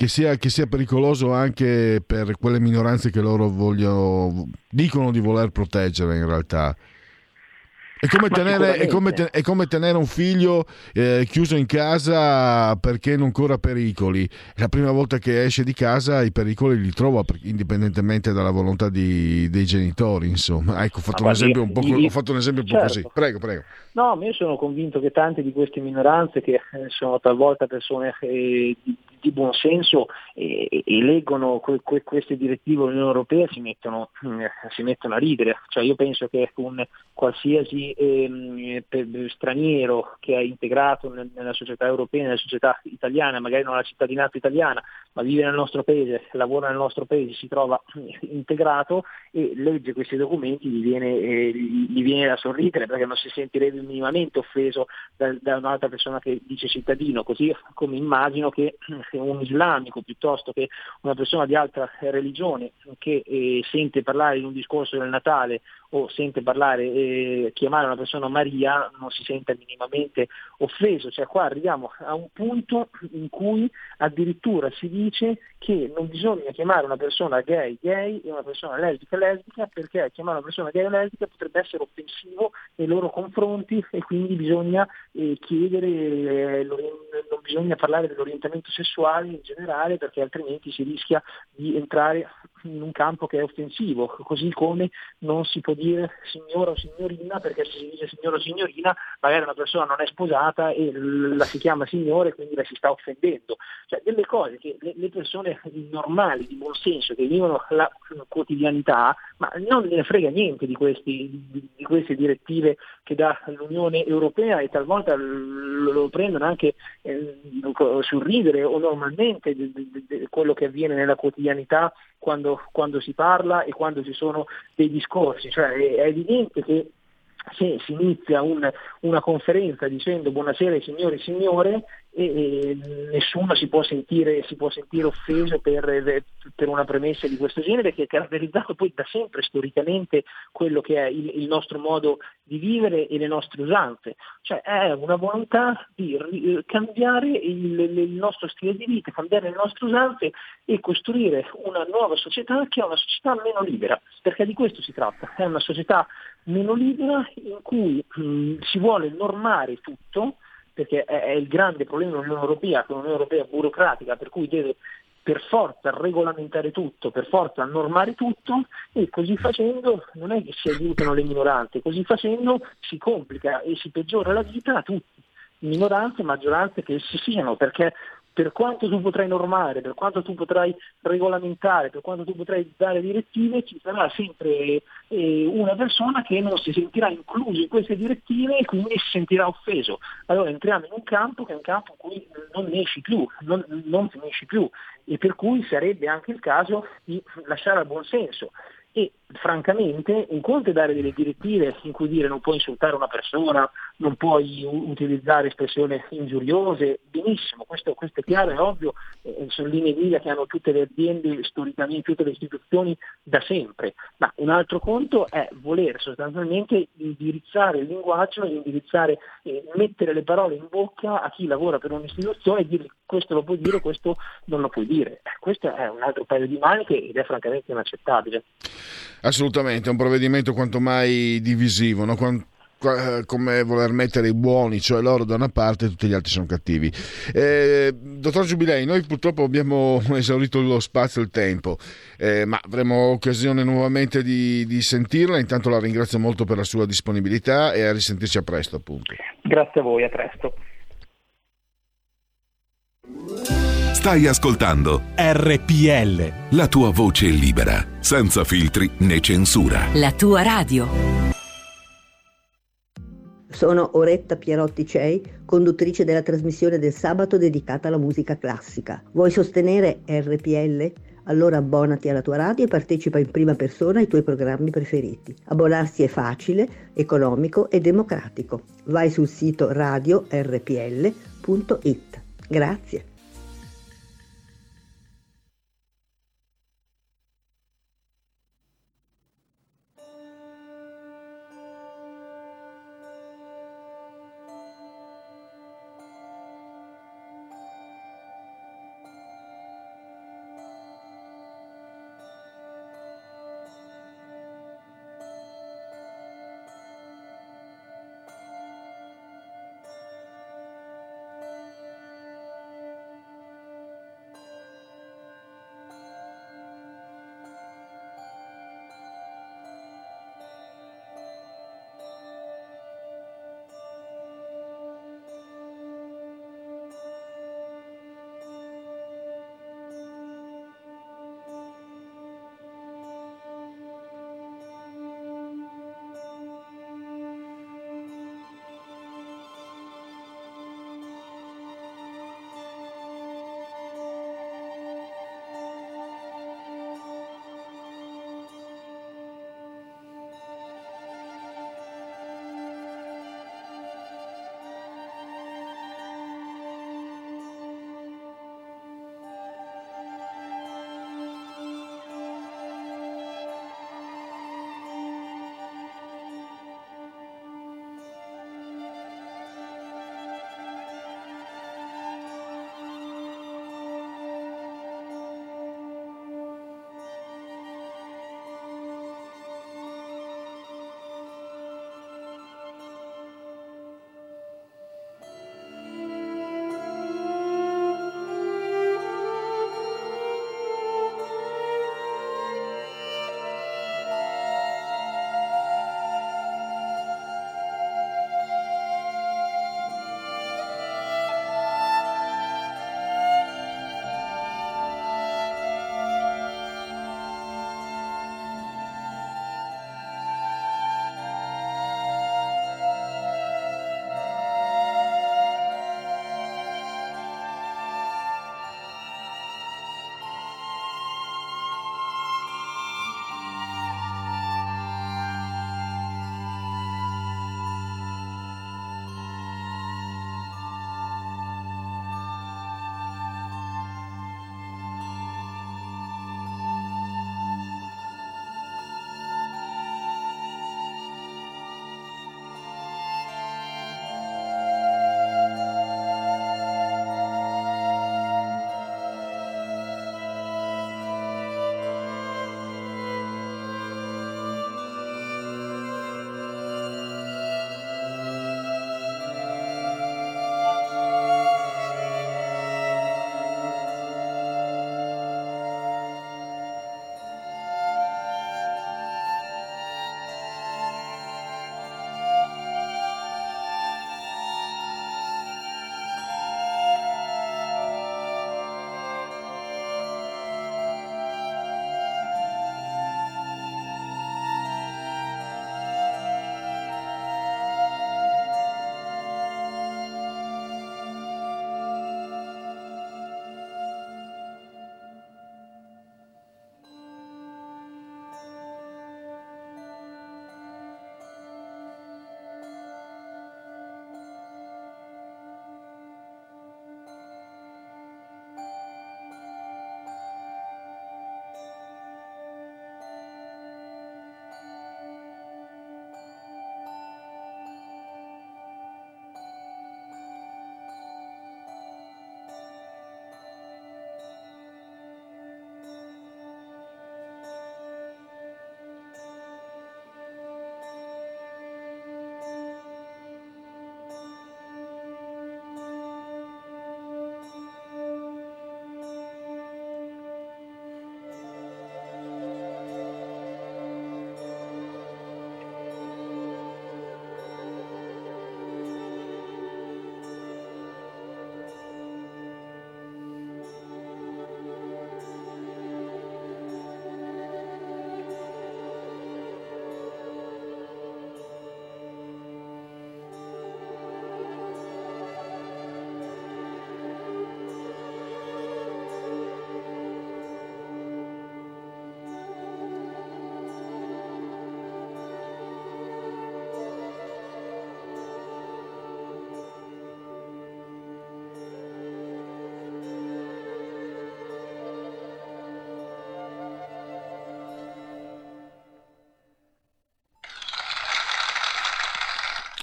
che, sia, che sia pericoloso anche per quelle minoranze che loro vogliono, dicono di voler proteggere in realtà. È come, tenere, è, come ten- è come, tenere, un figlio eh, chiuso in casa perché non corra pericoli. La prima volta che esce di casa i pericoli li trova indipendentemente dalla volontà di, dei genitori. Insomma, ecco, ho fatto, un esempio, un po', io, ho fatto un esempio un po' certo. così. Prego, prego. No, io sono convinto che tante di queste minoranze, che eh, sono talvolta persone eh, di, di e, e leggono que, que, queste direttive dell'Unione Europea si mettono, mm, si mettono, a ridere. Cioè io penso che un qualsiasi eh, straniero che è integrato nella società europea, nella società italiana, magari non ha la cittadinanza italiana, ma vive nel nostro paese, lavora nel nostro paese, si trova integrato e legge questi documenti, gli viene, eh, gli viene da sorridere perché non si sentirebbe minimamente offeso da, da un'altra persona che dice cittadino, così come immagino che un islamico piuttosto che una persona di altra religione che eh, sente parlare in un discorso del Natale o sente parlare e chiamare una persona Maria non si sente minimamente offeso, cioè qua arriviamo a un punto in cui addirittura si dice che non bisogna chiamare una persona gay gay e una persona lesbica lesbica perché chiamare una persona gay lesbica potrebbe essere offensivo nei loro confronti e quindi bisogna eh, chiedere, eh, non bisogna parlare dell'orientamento sessuale in generale perché altrimenti si rischia di entrare in un campo che è offensivo, così come non si può dire signora o signorina perché se si dice signora o signorina magari una persona non è sposata e la si chiama signore e quindi la si sta offendendo. Cioè delle cose che le, persone normali, di buon senso, che vivono la quotidianità, ma non ne frega niente di, questi, di, queste direttive che dà l'Unione Europea e talvolta lo, prendono anche eh, sul ridere o normalmente quello che avviene nella quotidianità quando, quando, si parla e quando ci sono dei discorsi. Cioè è, è evidente che se si inizia un, una conferenza dicendo buonasera signori e signore e, nessuno si può sentire, si può sentire offeso per, per, una premessa di questo genere che è caratterizzato poi da sempre storicamente quello che è il, il, nostro modo di vivere e le nostre usanze, cioè è una volontà di cambiare il, il nostro stile di vita, cambiare le nostre usanze e costruire una nuova società che è una società meno libera, perché di questo si tratta, è una società meno libera in cui mh, si vuole normare tutto, perché è, il grande problema dell'Unione Europea, che è un'Unione Europea burocratica, per cui deve per forza regolamentare tutto, per forza normare tutto e così facendo non è che si aiutano le minoranze, così facendo si complica e si peggiora la vita a tutti, minoranze e maggioranze che si siano, perché per quanto tu potrai normare, per quanto tu potrai regolamentare, per quanto tu potrai dare direttive, ci sarà sempre eh, una persona che non si sentirà incluso in queste direttive e quindi si sentirà offeso. Allora entriamo in un campo che è un campo in cui non ne esci più, non, non finisci più e per cui sarebbe anche il caso di lasciare al buon senso e francamente un conto è dare delle direttive in cui dire non puoi insultare una persona, non puoi utilizzare espressioni ingiuriose, benissimo, questo, questo è chiaro, è ovvio, eh, sono linee guida che hanno tutte le aziende storicamente, tutte le istituzioni da sempre, ma un altro conto è voler sostanzialmente indirizzare il linguaggio, indirizzare, eh, mettere le parole in bocca a chi lavora per un'istituzione e dire questo lo puoi dire, questo non lo puoi dire. Eh, questo è un altro paio di maniche ed è francamente inaccettabile. Assolutamente, è un provvedimento quanto mai divisivo, no? Quanto come voler mettere i buoni, cioè loro da una parte e tutti gli altri sono cattivi. Eh, dottor Giubilei, noi purtroppo abbiamo esaurito lo spazio e il tempo, eh, ma avremo occasione nuovamente di, di, sentirla. Intanto la ringrazio molto per la sua disponibilità e a risentirci a presto, appunto. Grazie a voi, a presto. Stai ascoltando RPL. La tua voce libera, senza filtri né censura. La tua radio. Sono Oretta Pierotti Cei, conduttrice della trasmissione del sabato dedicata alla musica classica. Vuoi sostenere RPL? Allora abbonati alla tua radio e partecipa in prima persona ai tuoi programmi preferiti. Abbonarsi è facile, economico e democratico. Vai sul sito radio rpl.it. Grazie.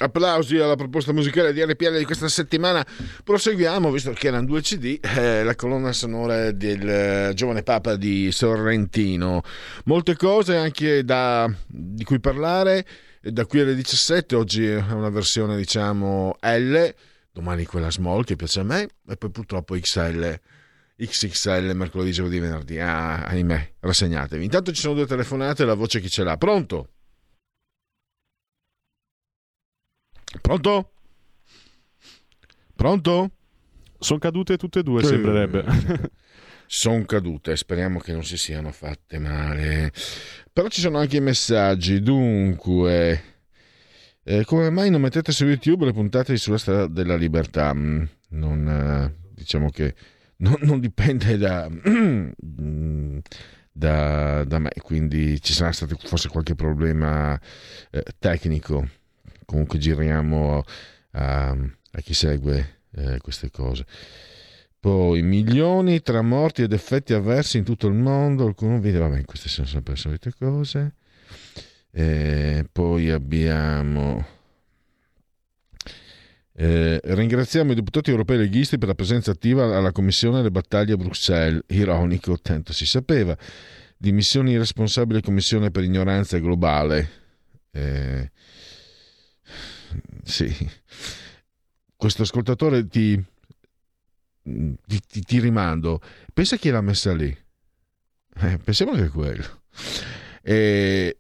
Applausi alla proposta musicale di RPL di questa settimana. Proseguiamo, visto che erano due CD, eh, la colonna sonora del eh, giovane Papa di Sorrentino. Molte cose anche da, di cui parlare. Da qui alle 17, oggi è una versione diciamo L, domani quella small che piace a me, e poi purtroppo XL. XXL mercoledì, giovedì, venerdì. Ah, ahimè, rassegnatevi. Intanto ci sono due telefonate, la voce chi ce l'ha. Pronto? Pronto? Pronto? Sono cadute tutte e due, sì. sembrerebbe. sono cadute, speriamo che non si siano fatte male. Però ci sono anche i messaggi. Dunque, eh, come mai non mettete su YouTube le puntate sulla strada della libertà? Mm, non, eh, diciamo che non, non dipende da, da, da, me, quindi ci sarà stato forse qualche problema eh, tecnico comunque giriamo a, a chi segue eh, queste cose. Poi milioni tra morti ed effetti avversi in tutto il mondo, alcuni video, vabbè, queste sono sempre le solite cose. E poi abbiamo... Eh, ringraziamo i deputati europei leghisti per la presenza attiva alla Commissione delle battaglie a Bruxelles. Ironico, tanto si sapeva. Dimissioni responsabile Commissione per ignoranza globale. Eh, sì. Questo ascoltatore ti, ti, ti, ti rimando. Pensa chi l'ha messa lì. Eh, pensiamo che è quello. E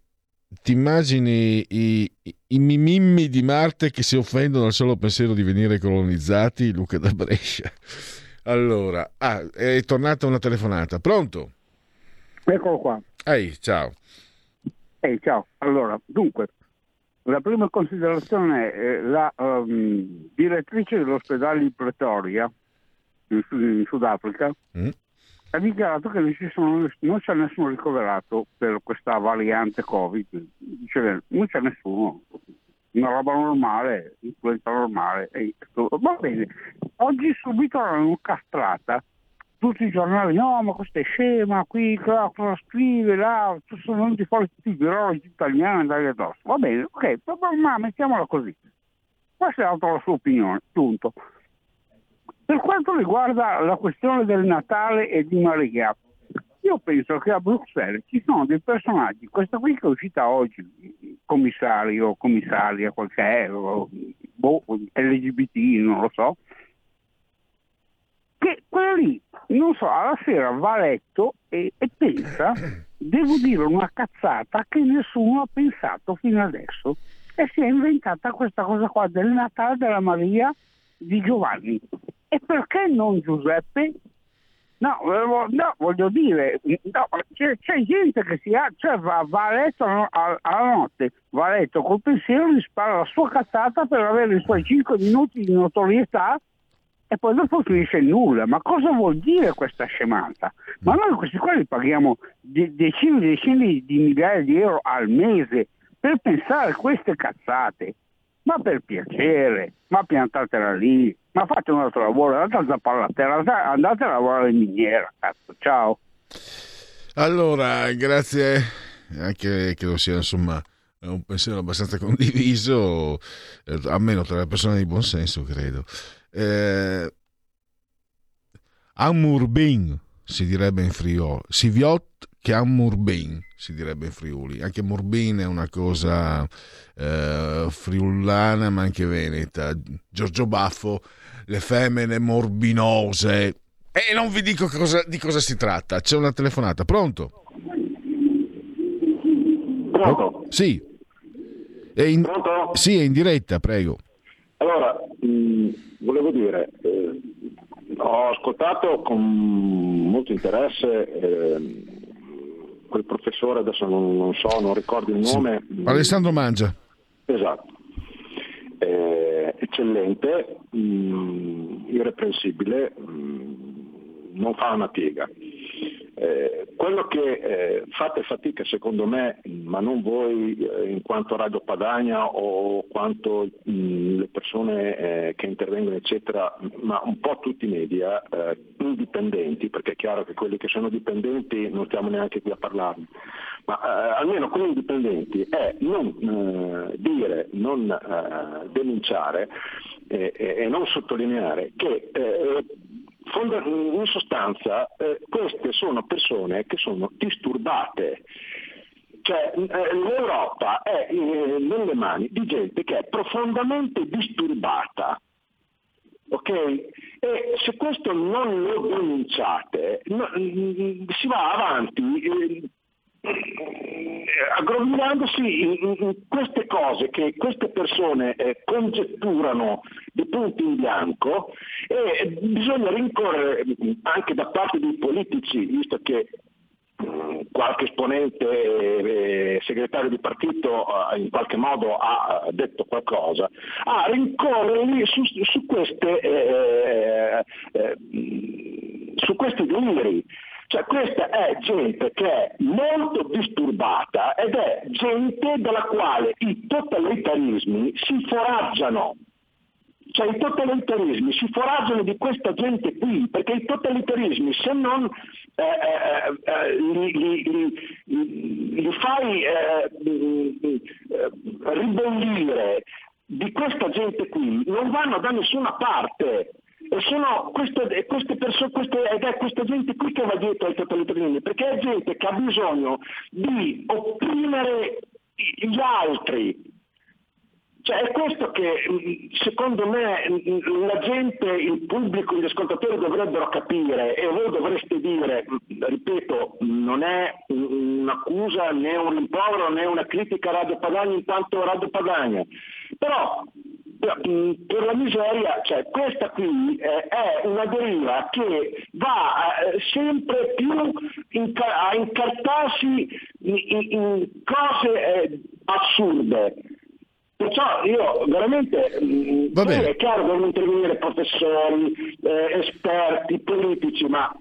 ti immagini i, i, mimimmi di Marte che si offendono al solo pensiero di venire colonizzati? Luca da Brescia. Allora, ah, è tornata una telefonata. Pronto? Eccolo qua. Ehi, ciao. Ehi, ciao. Allora, dunque, la prima considerazione è la um, direttrice dell'ospedale di Pretoria, in, in Sudafrica, mm. ha dichiarato che non, sono, non, c'è nessuno ricoverato per questa variante Covid. Dice, non c'è nessuno, una roba normale, influenza normale. Va bene, oggi subito l'hanno castrata tutti i giornali, no ma questa è scema, qui, qua, cosa scrive, là, sono venuti fuori tutti i virologi italiani andare addosso. Va bene, ok, ma mettiamola così. Questa è stata la sua opinione, punto. Per quanto riguarda la questione del Natale e di Maria, io penso che a Bruxelles ci sono dei personaggi, questa qui che è uscita oggi, commissario, commissaria, quel che è, boh, LGBT, non lo so, che quello lì, non so, alla sera va a letto e, e pensa, devo dire una cazzata che nessuno ha pensato fino adesso e si è inventata questa cosa qua del Natale della Maria di Giovanni. E perché non Giuseppe? No, no voglio dire, no, c'è, c'è, gente che si ha, cioè va, va a letto alla notte, va a letto col pensiero, gli spara la sua cazzata per avere i suoi 5 minuti di notorietà e poi dopo finisce nulla. Ma cosa vuol dire questa scemata? Ma noi questi qua li paghiamo de- decine e decine di migliaia di euro al mese per pensare a queste cazzate. Ma per piacere, ma piantatela lì, ma fate un altro lavoro, andate a zappare la terra, andate a lavorare in miniera, cazzo, ciao. Allora, grazie, anche credo sia insomma un pensiero abbastanza condiviso, eh, almeno tra le persone di buon senso, credo eh, Amurbin si direbbe in Friuli, Siviot che Amurbin si direbbe in Friuli, anche Murbin è una cosa eh, friulana ma anche veneta, Giorgio Baffo, le femmine morbinose e non vi dico cosa, di cosa si tratta, c'è una telefonata, pronto? Pronto? Sì. È in, Pronto? Sì, è in diretta, prego. Allora, mh, mm, volevo dire, eh, ho ascoltato con molto interesse eh, quel professore, adesso non, non, so, non ricordo il nome. Sì. Alessandro Mangia. Esatto. Eh, eccellente, mh, mm, irreprensibile, mh, mm, non fa una piega. Eh, quello che eh, fate fatica secondo me, ma non voi eh, in quanto Radio Padania o quanto mh, mm, le persone eh, che intervengono eccetera, ma un po' tutti i media eh, indipendenti, perché è chiaro che quelli che sono dipendenti non stiamo neanche qui a parlarne, ma almeno gli indipendenti, è non dire, non denunciare e, non sottolineare che in sostanza eh, queste sono persone che sono disturbate. Cioè, eh, L'Europa è nelle mani di gente che è profondamente disturbata. Ok? E se questo non lo denunciate, no, si va avanti eh, aggrovigliandosi in, in, queste cose che queste persone eh, congetturano di punto in bianco e bisogna rincorrere anche da parte dei politici, visto che mm, qualche esponente eh, segretario di partito eh, in qualche modo ha detto qualcosa, a rincorrerli su, su, queste, eh, eh, mm, su questi deliri. Cioè questa è gente che è molto disturbata ed è gente dalla quale i totalitarismi si foraggiano. Cioè i totalitarismi si foraggiano di questa gente qui, perché i totalitarismi se non eh, eh, eh li, li, li, li, fai eh, eh, ribollire di questa gente qui, non vanno da nessuna parte. Sono queste, queste persone, queste, ed è questa gente qui che va dietro ai totalitarismi, perché è gente che ha bisogno di opprimere gli altri. Cioè è questo che secondo me la gente, il pubblico, gli ascoltatori dovrebbero capire e voi dovreste dire, ripeto, non è un'accusa né un rimprovero né una critica a Radio Padania in quanto Radio Padania, però per la miseria, cioè questa qui eh, è una deriva che va eh, sempre più a incartarsi in, cose eh, assurde. Perciò io veramente, mm, è chiaro che devono intervenire professori, eh, esperti, politici, ma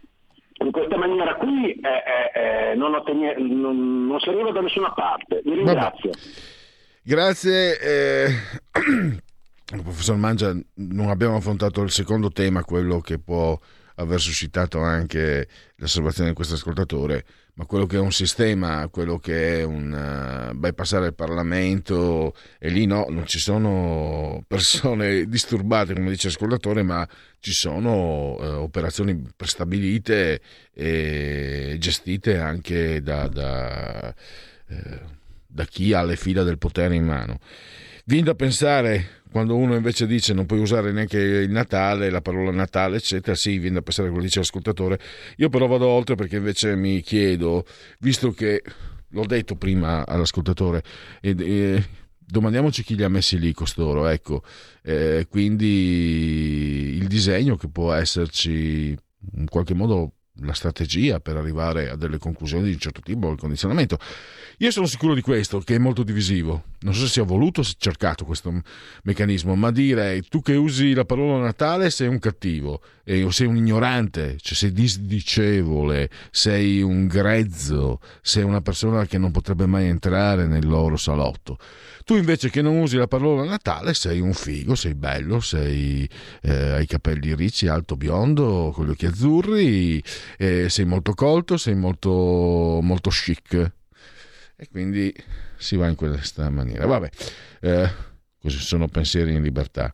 in questa maniera qui eh, eh, non, ottenere, non, non, si arriva da nessuna parte. Vi ringrazio. Vabbè. Grazie. professor Mangia, non abbiamo affrontato il secondo tema, quello che può aver suscitato anche l'osservazione di questo ascoltatore, ma quello che è un sistema, quello che è un uh, bypassare il Parlamento, e lì no, non ci sono persone disturbate, come dice l'ascoltatore, ma ci sono uh, operazioni prestabilite e gestite anche da, da, uh, da chi ha le fila del potere in mano. Viene da pensare quando uno invece dice non puoi usare neanche il Natale, la parola Natale, eccetera, sì, viene da pensare a quello che dice l'ascoltatore. Io però vado oltre perché invece mi chiedo, visto che l'ho detto prima all'ascoltatore, e, e, domandiamoci chi li ha messi lì costoro, ecco, eh, quindi il disegno che può esserci in qualche modo la strategia per arrivare a delle conclusioni di un certo tipo il condizionamento. Io sono sicuro di questo, che è molto divisivo. Non so se sia voluto o se cercato questo meccanismo, ma dire tu che usi la parola Natale sei un cattivo, o sei un ignorante, cioè sei disdicevole, sei un grezzo, sei una persona che non potrebbe mai entrare nel loro salotto. Tu invece che non usi la parola Natale sei un figo, sei bello, sei, eh, hai i capelli ricci, alto, biondo, con gli occhi azzurri, eh, sei molto colto, sei molto, molto chic. E quindi si va in questa maniera. Vabbè, eh, così sono pensieri in libertà.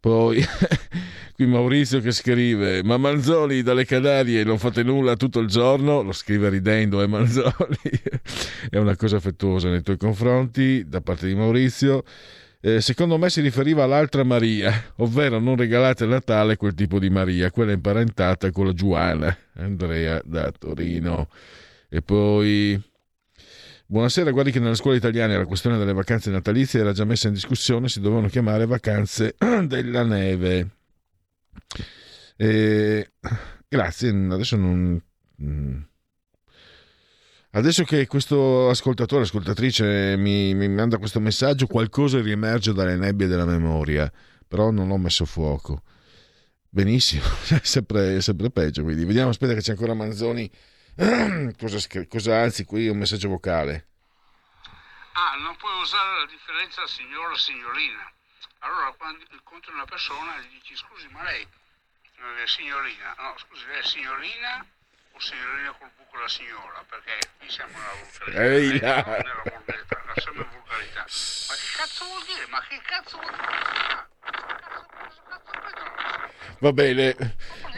Poi qui Maurizio che scrive: Ma Manzoli dalle Canarie non fate nulla tutto il giorno? Lo scrive ridendo, eh Manzoli. È una cosa affettuosa nei tuoi confronti da parte di Maurizio. Eh, secondo me si riferiva all'altra Maria, ovvero non regalate a Natale quel tipo di Maria, quella imparentata con la Giuana, Andrea da Torino. E poi Buonasera, guardi che nelle scuole italiane la questione delle vacanze natalizie era già messa in discussione, si dovevano chiamare vacanze della neve. E... Grazie, adesso non... Mm. Adesso che questo ascoltatore, ascoltatrice mi, mi manda questo messaggio, qualcosa riemerge dalle nebbie della memoria, però non ho messo fuoco. Benissimo, è sempre, sempre peggio. Quindi vediamo, aspetta che c'è ancora Manzoni cosa, cosa anzi qui un messaggio vocale. Ah, non puoi usare la differenza signora signorina. Allora quando incontri una persona gli dici scusi ma lei è signorina, no scusi lei è signorina o signorina col buco la signora, perché qui siamo nella volgarità. Ehi eh, là. nella volgarità, la sempre volgarità. Ma che cazzo vuol dire? Ma che cazzo vuol dire? Va bene.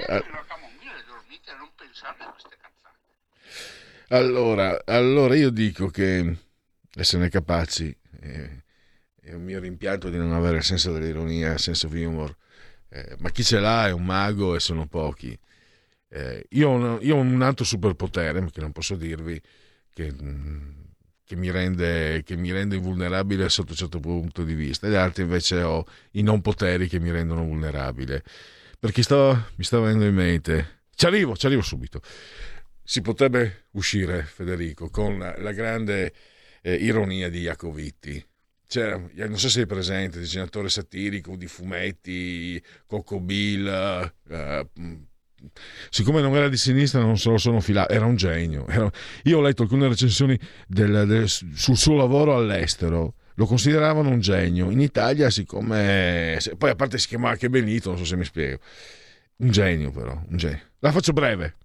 Eh, una camomilla e dormite e non pensate a queste. Allora, allora io dico che esserne capaci eh, è un mio rimpianto di non avere senso dell'ironia, senso di humor, eh, ma chi ce l'ha è un mago e sono pochi. Eh, io, ho un, io ho un altro superpotere, che non posso dirvi, che, mm, che mi rende, che mi rende invulnerabile sotto un certo punto di vista, e altri invece ho i non poteri che mi rendono vulnerabile. Perché stava, mi stava venendo in mente, ci arrivo, ci arrivo subito. Si potrebbe uscire, Federico, con la, grande eh, ironia di Iacovitti. C'era, non so se sei presente, disegnatore satirico di fumetti, Coco Bill, eh, siccome non era di sinistra non se lo sono filato, era un genio. Era... Io ho letto alcune recensioni del, del, sul suo lavoro all'estero, lo consideravano un genio. In Italia, siccome... Poi a parte si chiamava anche Benito, non so se mi spiego. Un genio però, un genio. La faccio breve.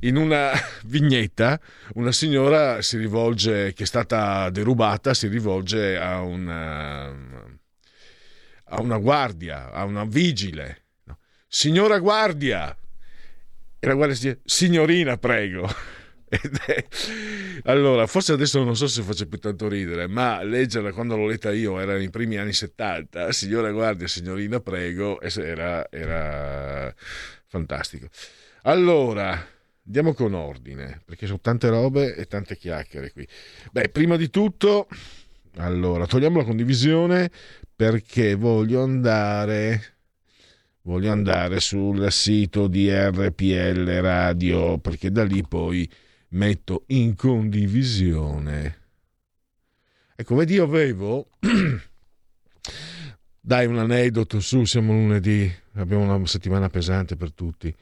In una vignetta una signora si rivolge, che è stata derubata, si rivolge a una, a una guardia, a una vigile. Signora guardia, e la guardia dice, signorina, prego. Allora, forse adesso non so se faccia più tanto ridere, ma leggerla quando l'ho letta io era nei primi anni 70, signora guardia, signorina, prego, era, era fantastico. Allora, andiamo con ordine, perché sono tante robe e tante chiacchiere qui. Beh, prima di tutto, allora, togliamo la condivisione perché voglio andare voglio andare sul sito di RPL Radio perché da lì poi metto in condivisione. Ecco, vedi, io avevo. Dai un aneddoto su, siamo lunedì, abbiamo una settimana pesante per tutti.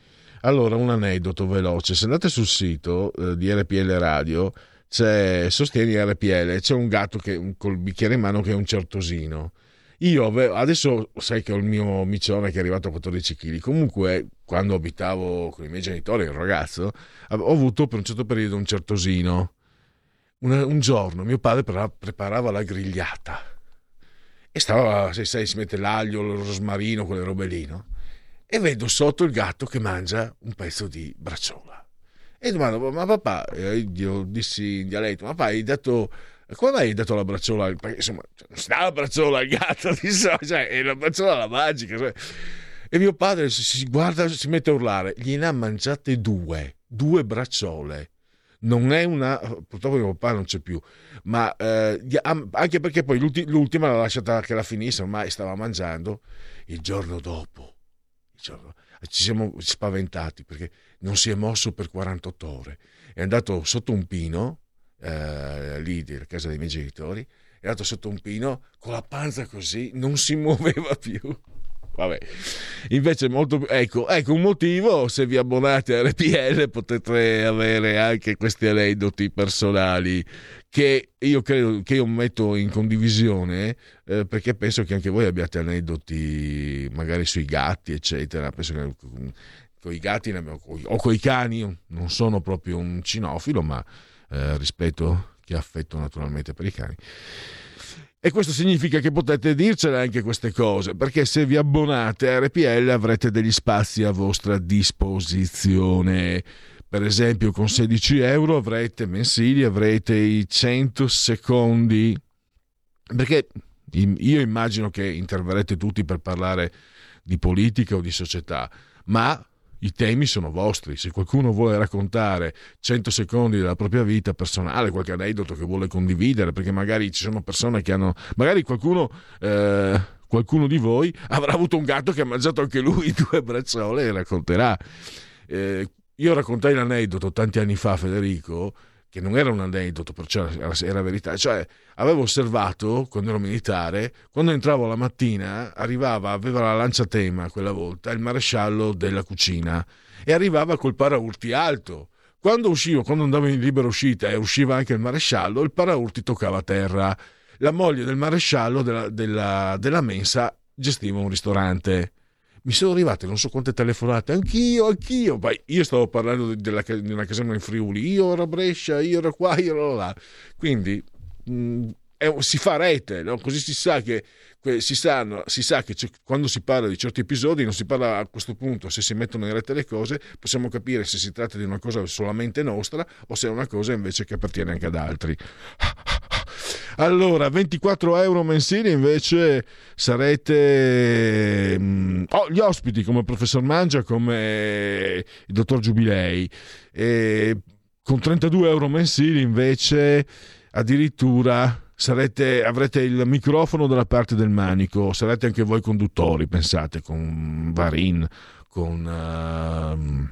Allora, un aneddoto veloce. Se andate sul sito eh, di RPL Radio, c'è Sostieni RPL, c'è un gatto che, col bicchiere in mano che è un certosino. Io avevo, adesso sai che ho il mio micione che è arrivato a 14 kg. Comunque, quando abitavo con i miei genitori, ero ragazzo, ho avuto per un certo periodo un certosino. Un, un giorno mio padre preparava la grigliata e stava, se sai, si mette l'aglio, il rosmarino, quelle robe lì, no? E vedo sotto il gatto che mangia un pezzo di bracciola. E domando, ma papà, io dissi in dialetto, ma papà, hai dato mai hai dato la bracciola? Perché insomma, non si dà la bracciola al gatto, cioè, è la bracciola la magica. Cioè. E mio padre si guarda, si mette a urlare, gliene ha mangiate due, due bracciole. Non è una, purtroppo mio papà non c'è più, ma eh, anche perché poi l'ultima l'ha lasciata che la finisse, ormai stava mangiando. Il giorno dopo, ci siamo spaventati perché non si è mosso per 48 ore. È andato sotto un pino, eh, lì a casa dei miei genitori, è andato sotto un pino con la panza così, non si muoveva più. Vabbè, invece molto ecco, ecco un motivo se vi abbonate a RPL potete avere anche questi aneddoti personali che io credo che io metto in condivisione eh, perché penso che anche voi abbiate aneddoti magari sui gatti eccetera penso che con i gatti o con i cani non sono proprio un cinofilo ma eh, rispetto che affetto naturalmente per i cani. E questo significa che potete dircele anche queste cose, perché se vi abbonate a RPL avrete degli spazi a vostra disposizione. Per esempio, con 16 euro avrete mensili, avrete i 100 secondi. Perché io immagino che interverrete tutti per parlare di politica o di società, ma i temi sono vostri. Se qualcuno vuole raccontare 100 secondi della propria vita personale, qualche aneddoto che vuole condividere, perché magari ci sono persone che hanno. magari qualcuno. Eh, qualcuno di voi avrà avuto un gatto che ha mangiato anche lui due bracciole e racconterà. Eh, io raccontai l'aneddoto tanti anni fa, Federico, che non era un aneddoto, perciò era verità. Cioè, avevo osservato quando ero militare, quando entravo la mattina, arrivava, aveva la lancia tema quella volta, il maresciallo della cucina e arrivava col paraurti alto. Quando uscivo, quando andavo in libera uscita e usciva anche il maresciallo, il paraurti toccava terra. La moglie del maresciallo della, della, della mensa gestiva un ristorante mi sono arrivate non so quante telefonate, anch'io, anch'io. Beh, io stavo parlando della, di una caserma in Friuli, io ero a Brescia, io ero qua, io ero là. Quindi mh, è, si fa rete, no? così si sa che si, sanno, si sa che quando si parla di certi episodi non si parla a questo punto, se si mettono in rete le cose, possiamo capire se si tratta di una cosa solamente nostra o se è una cosa invece che appartiene anche ad altri. Allora, 24 euro mensili invece sarete mm, oh, gli ospiti come il professor Mangia, come il dottor Giubilei. E con 32 euro mensili invece addirittura sarete, avrete il microfono dalla parte del manico, sarete anche voi conduttori, pensate, con Varin, con,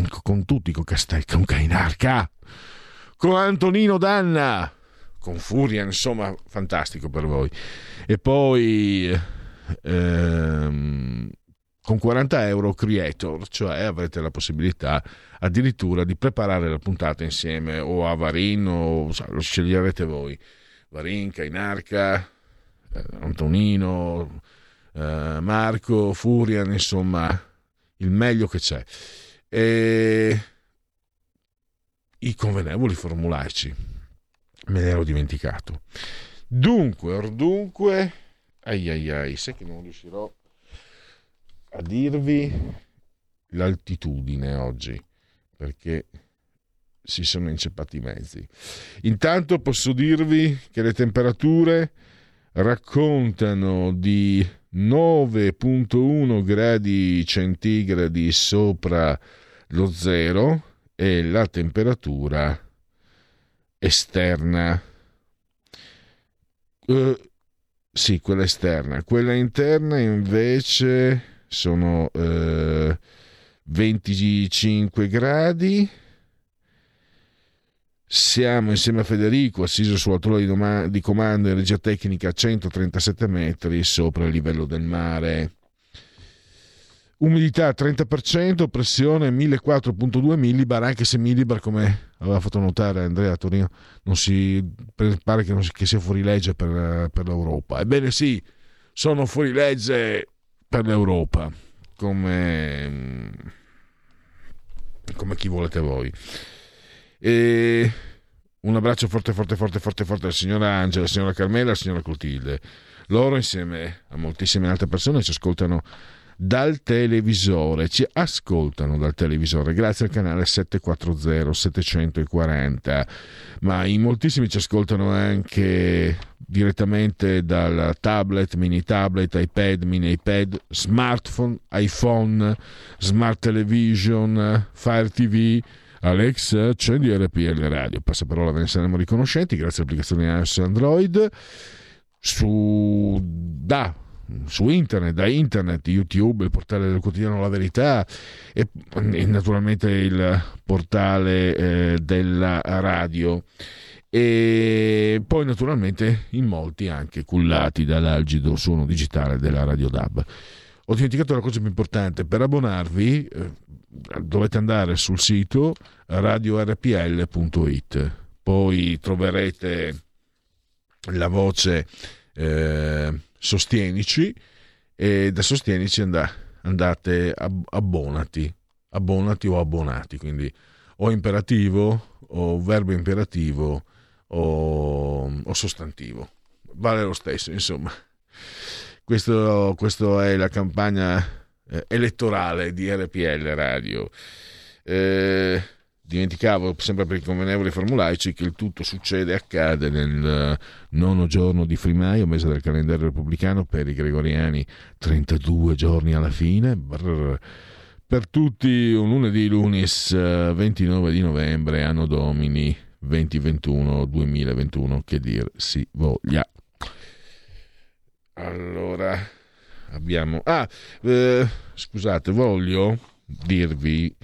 uh, con tutti, con Castecca, con Cainarca, con Antonino Danna con furia, insomma, fantastico per voi. E poi ehm, con 40 euro creator, cioè avrete la possibilità addirittura di preparare la puntata insieme o a Varin o lo sceglierete voi. Varin, Cainarca, eh, Antonino, eh, Marco, Furian, insomma, il meglio che c'è. E i convenevoli formulaici me l'ero dimenticato. Dunque, or dunque, ai ai ai, sai che non riuscirò a dirvi l'altitudine oggi, perché si sono inceppati i mezzi. Intanto posso dirvi che le temperature raccontano di 9.1 gradi centigradi sopra lo zero e la temperatura esterna. Uh, sì, quella esterna. Quella interna invece sono uh, 25 gradi. Siamo insieme a Federico, assiso sulla torre di, doma- di comando in regia tecnica a 137 metri sopra il livello del mare umidità 30%, pressione 1004.2 millibar, anche se millibar, come aveva fatto notare Andrea Torino, non si, pare che, si, che sia fuori legge per, per, l'Europa. Ebbene sì, sono fuori legge per l'Europa, come, come chi volete voi. E un abbraccio forte, forte, forte, forte, forte alla signora Angela, alla signora Carmela, alla signora Clotilde. Loro, insieme a moltissime altre persone, ci ascoltano dal televisore, ci ascoltano dal televisore grazie al canale 740 740, ma in moltissimi ci ascoltano anche direttamente dal tablet, mini tablet, iPad, mini iPad, smartphone, iPhone, smart television, Fire TV. Alex, accendi RPL Radio. Passaparola, ve ne saremo riconoscenti grazie all'applicazione iOS Android. Su da su internet, da internet, YouTube, il portale del quotidiano La Verità e, e naturalmente il portale eh, della radio e poi naturalmente in molti anche cullati dall'algido suono digitale della Radio DAB. Ho dimenticato la cosa più importante, per abbonarvi eh, dovete andare sul sito radiorpl.it, poi troverete la voce eh, sostienici e da sostienici andate abbonati, abbonati o abbonati, quindi o imperativo o verbo imperativo o, o sostantivo. Vale lo stesso, insomma. Questo, questo è la campagna eh, elettorale di RPL Radio. Eh, dimenticavo sempre per i convenevoli formulaici che il tutto succede accade nel nono giorno di Frimaio, mese del calendario repubblicano, per i gregoriani 32 giorni alla fine. Brrr. Per tutti un lunedì lunis 29 di novembre, anno domini 2021-2021, che dir si voglia. Allora, abbiamo... Ah, eh, scusate, voglio dirvi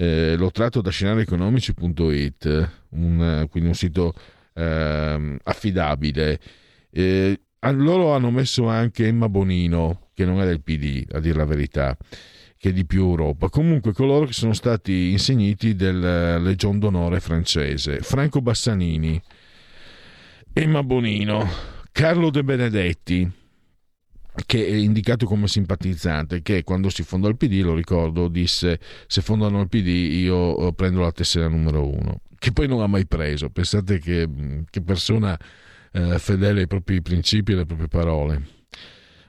eh, l'ho tratto da scenarieconomici.it, un, quindi un sito eh, affidabile. Eh, loro hanno messo anche Emma Bonino, che non è del PD, a dire la verità, che è di più Europa. Comunque coloro che sono stati insigniti del Legion d'onore francese, Franco Bassanini, Emma Bonino, Carlo De Benedetti, che è indicato come simpatizzante, che quando si fonda il PD, lo ricordo, disse se fondano il PD io eh, prendo la tessera numero uno, che poi non ha mai preso. Pensate che, che persona eh, fedele ai propri principi e alle proprie parole.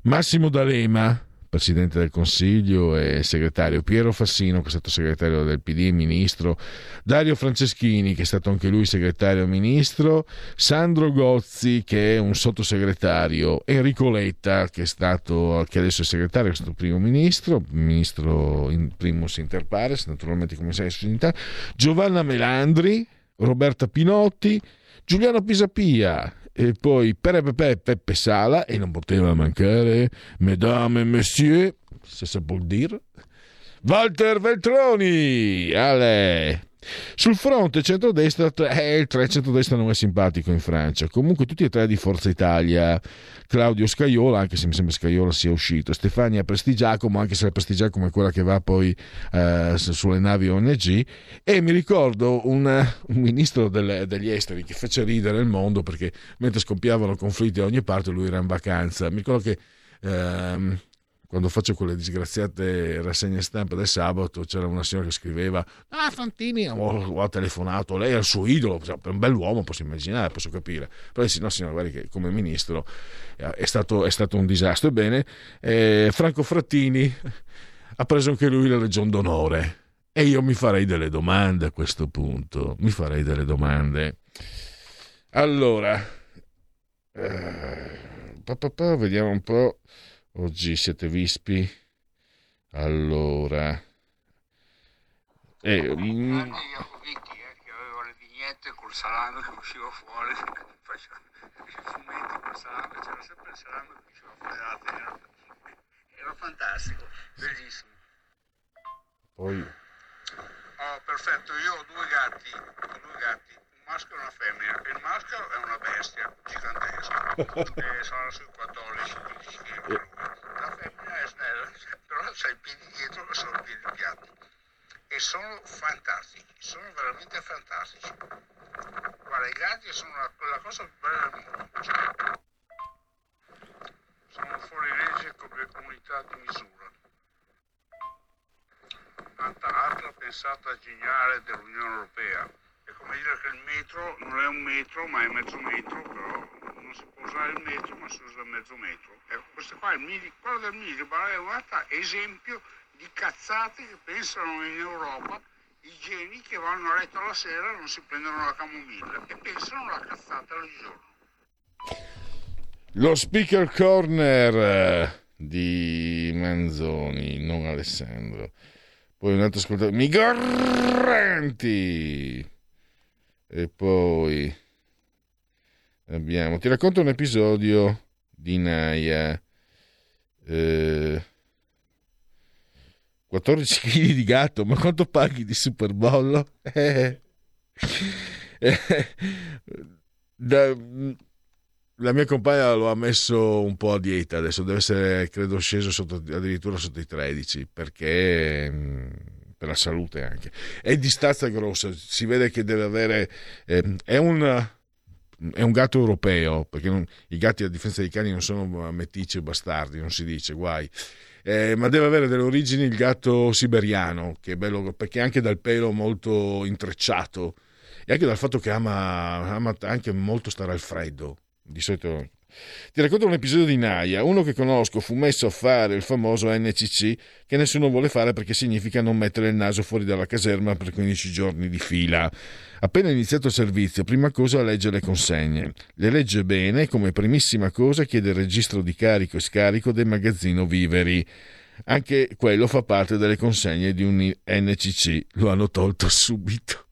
Massimo D'Alema, Presidente del Consiglio e segretario, Piero Fassino che è stato segretario del PD ministro, Dario Franceschini che è stato anche lui segretario ministro, Sandro Gozzi che è un sottosegretario, Enrico Letta che, è stato, che adesso è segretario, è stato primo ministro, ministro in primus inter pares, naturalmente commissario di sanità, Giovanna Melandri, Roberta Pinotti, Giuliano Pisapia, e poi Peppe Peppe Sala e non poteva mancare Mesdames et Messieurs, se si può dire, Walter Veltroni, Ale. Sul fronte centrodestra, eh, il centrodestra non è simpatico in Francia. Comunque tutti e tre di Forza Italia, Claudio Scaiola, anche se mi sembra Scaiola sia uscito, Stefania Prestigiacomo, anche se la Prestigiacomo è quella che va poi eh, sulle navi ONG, e mi ricordo un, un ministro delle, degli esteri che fece ridere il mondo perché mentre scoppiavano conflitti da ogni parte lui era in vacanza. Mi ricordo che... Ehm, quando faccio quelle disgraziate rassegne stampa del sabato c'era una signora che scriveva ah Fantini ho, ho telefonato lei è il suo idolo per un bell'uomo posso immaginare posso capire. Però dice no signora guardi che come ministro è stato, è stato un disastro. Ebbene eh, Franco Frattini ha preso anche lui la Legion d'Onore e io mi farei delle domande a questo punto mi farei delle domande. Allora eh, pa, pa, pa, vediamo un po' Oggi siete vispi? Allora... Eh, in... Anche Iacoviti, eh, che aveva le vignette col salame che usciva fuori, faceva i fumetti col salame, c'era sempre il salame che usciva fuori dalla terra. Era fantastico, bellissimo. Poi... Oh, perfetto, io ho due gatti, ho due gatti maschio e una femmina. Il maschio è una bestia gigantesca, e sono sui 14-15 kg. La femmina è snella, però c'ha i piedi dietro che sono piedi piatti. E sono fantastici, sono veramente fantastici. Guarda, i gatti sono la, la cosa più bella del mondo. Sono fuori legge come comunità di misura. Tanta altra pensata geniale dell'Unione Europea dire che il metro non è un metro ma è mezzo metro, però non si può usare il metro ma si usa mezzo metro. Ecco, questo qua, il midi, quello del millibar è un altro esempio di cazzate che pensano in Europa i geni che vanno a letto la sera e non si prendono la camomilla e pensano alla cazzata del giorno. Lo speaker corner eh, di Manzoni, non Alessandro. Poi un altro ascoltatore, migranti. E poi abbiamo, ti racconto un episodio di Naya. Eh, 14 kg di gatto, ma quanto paghi di superbollo? Eh, da, la mia compagna lo ha messo un po' a dieta, adesso deve essere, credo, sceso sotto, addirittura sotto i 13 perché mm, per la salute anche. È di stazza grossa, si vede che deve avere... Eh, è un è un gatto europeo, perché non, i gatti a differenza dei cani non sono meticci o bastardi, non si dice, guai. Eh, ma deve avere delle origini il gatto siberiano, che è bello perché anche dal pelo molto intrecciato e anche dal fatto che ama, ama anche molto stare al freddo. Di solito ti racconto un episodio di Naya. Uno che conosco fu messo a fare il famoso NCC che nessuno vuole fare perché significa non mettere il naso fuori dalla caserma per 15 giorni di fila. Appena iniziato il servizio, prima cosa legge le consegne. Le legge bene e come primissima cosa chiede il registro di carico e scarico del magazzino Viveri. Anche quello fa parte delle consegne di un NCC. Lo hanno tolto subito.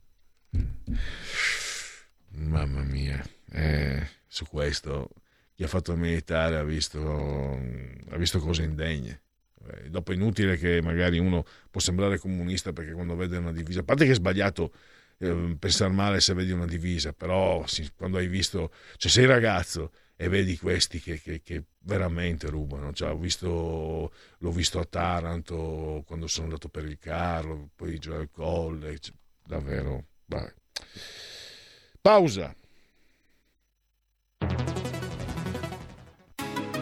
Mamma mia, eh, su questo chi ha fatto il militare ha visto, ha visto cose indegne. Eh, dopo è inutile che magari uno può sembrare comunista perché quando vede una divisa, a parte che è sbagliato eh, pensare male se vedi una divisa, però sì, quando hai visto, cioè sei ragazzo e vedi questi che, che, che veramente rubano, cioè, visto, l'ho visto a Taranto quando sono andato per il carro, poi giù al colle, cioè, davvero, vai. Pausa.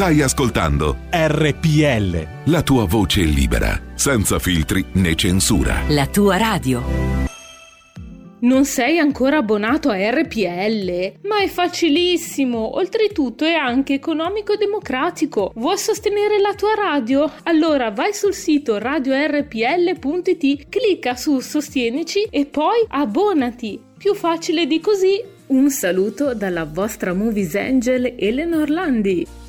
Stai ascoltando RPL. la tua voce libera, senza filtri né censura. La tua radio. Non sei ancora abbonato a RPL? Ma è facilissimo! Oltretutto è anche economico e democratico. Vuoi sostenere la tua radio? Allora vai sul sito radiorpl.it, clicca su Sostienici e poi abbonati. Più facile di così. Un saluto dalla vostra Movies Angel Eleanor Landi.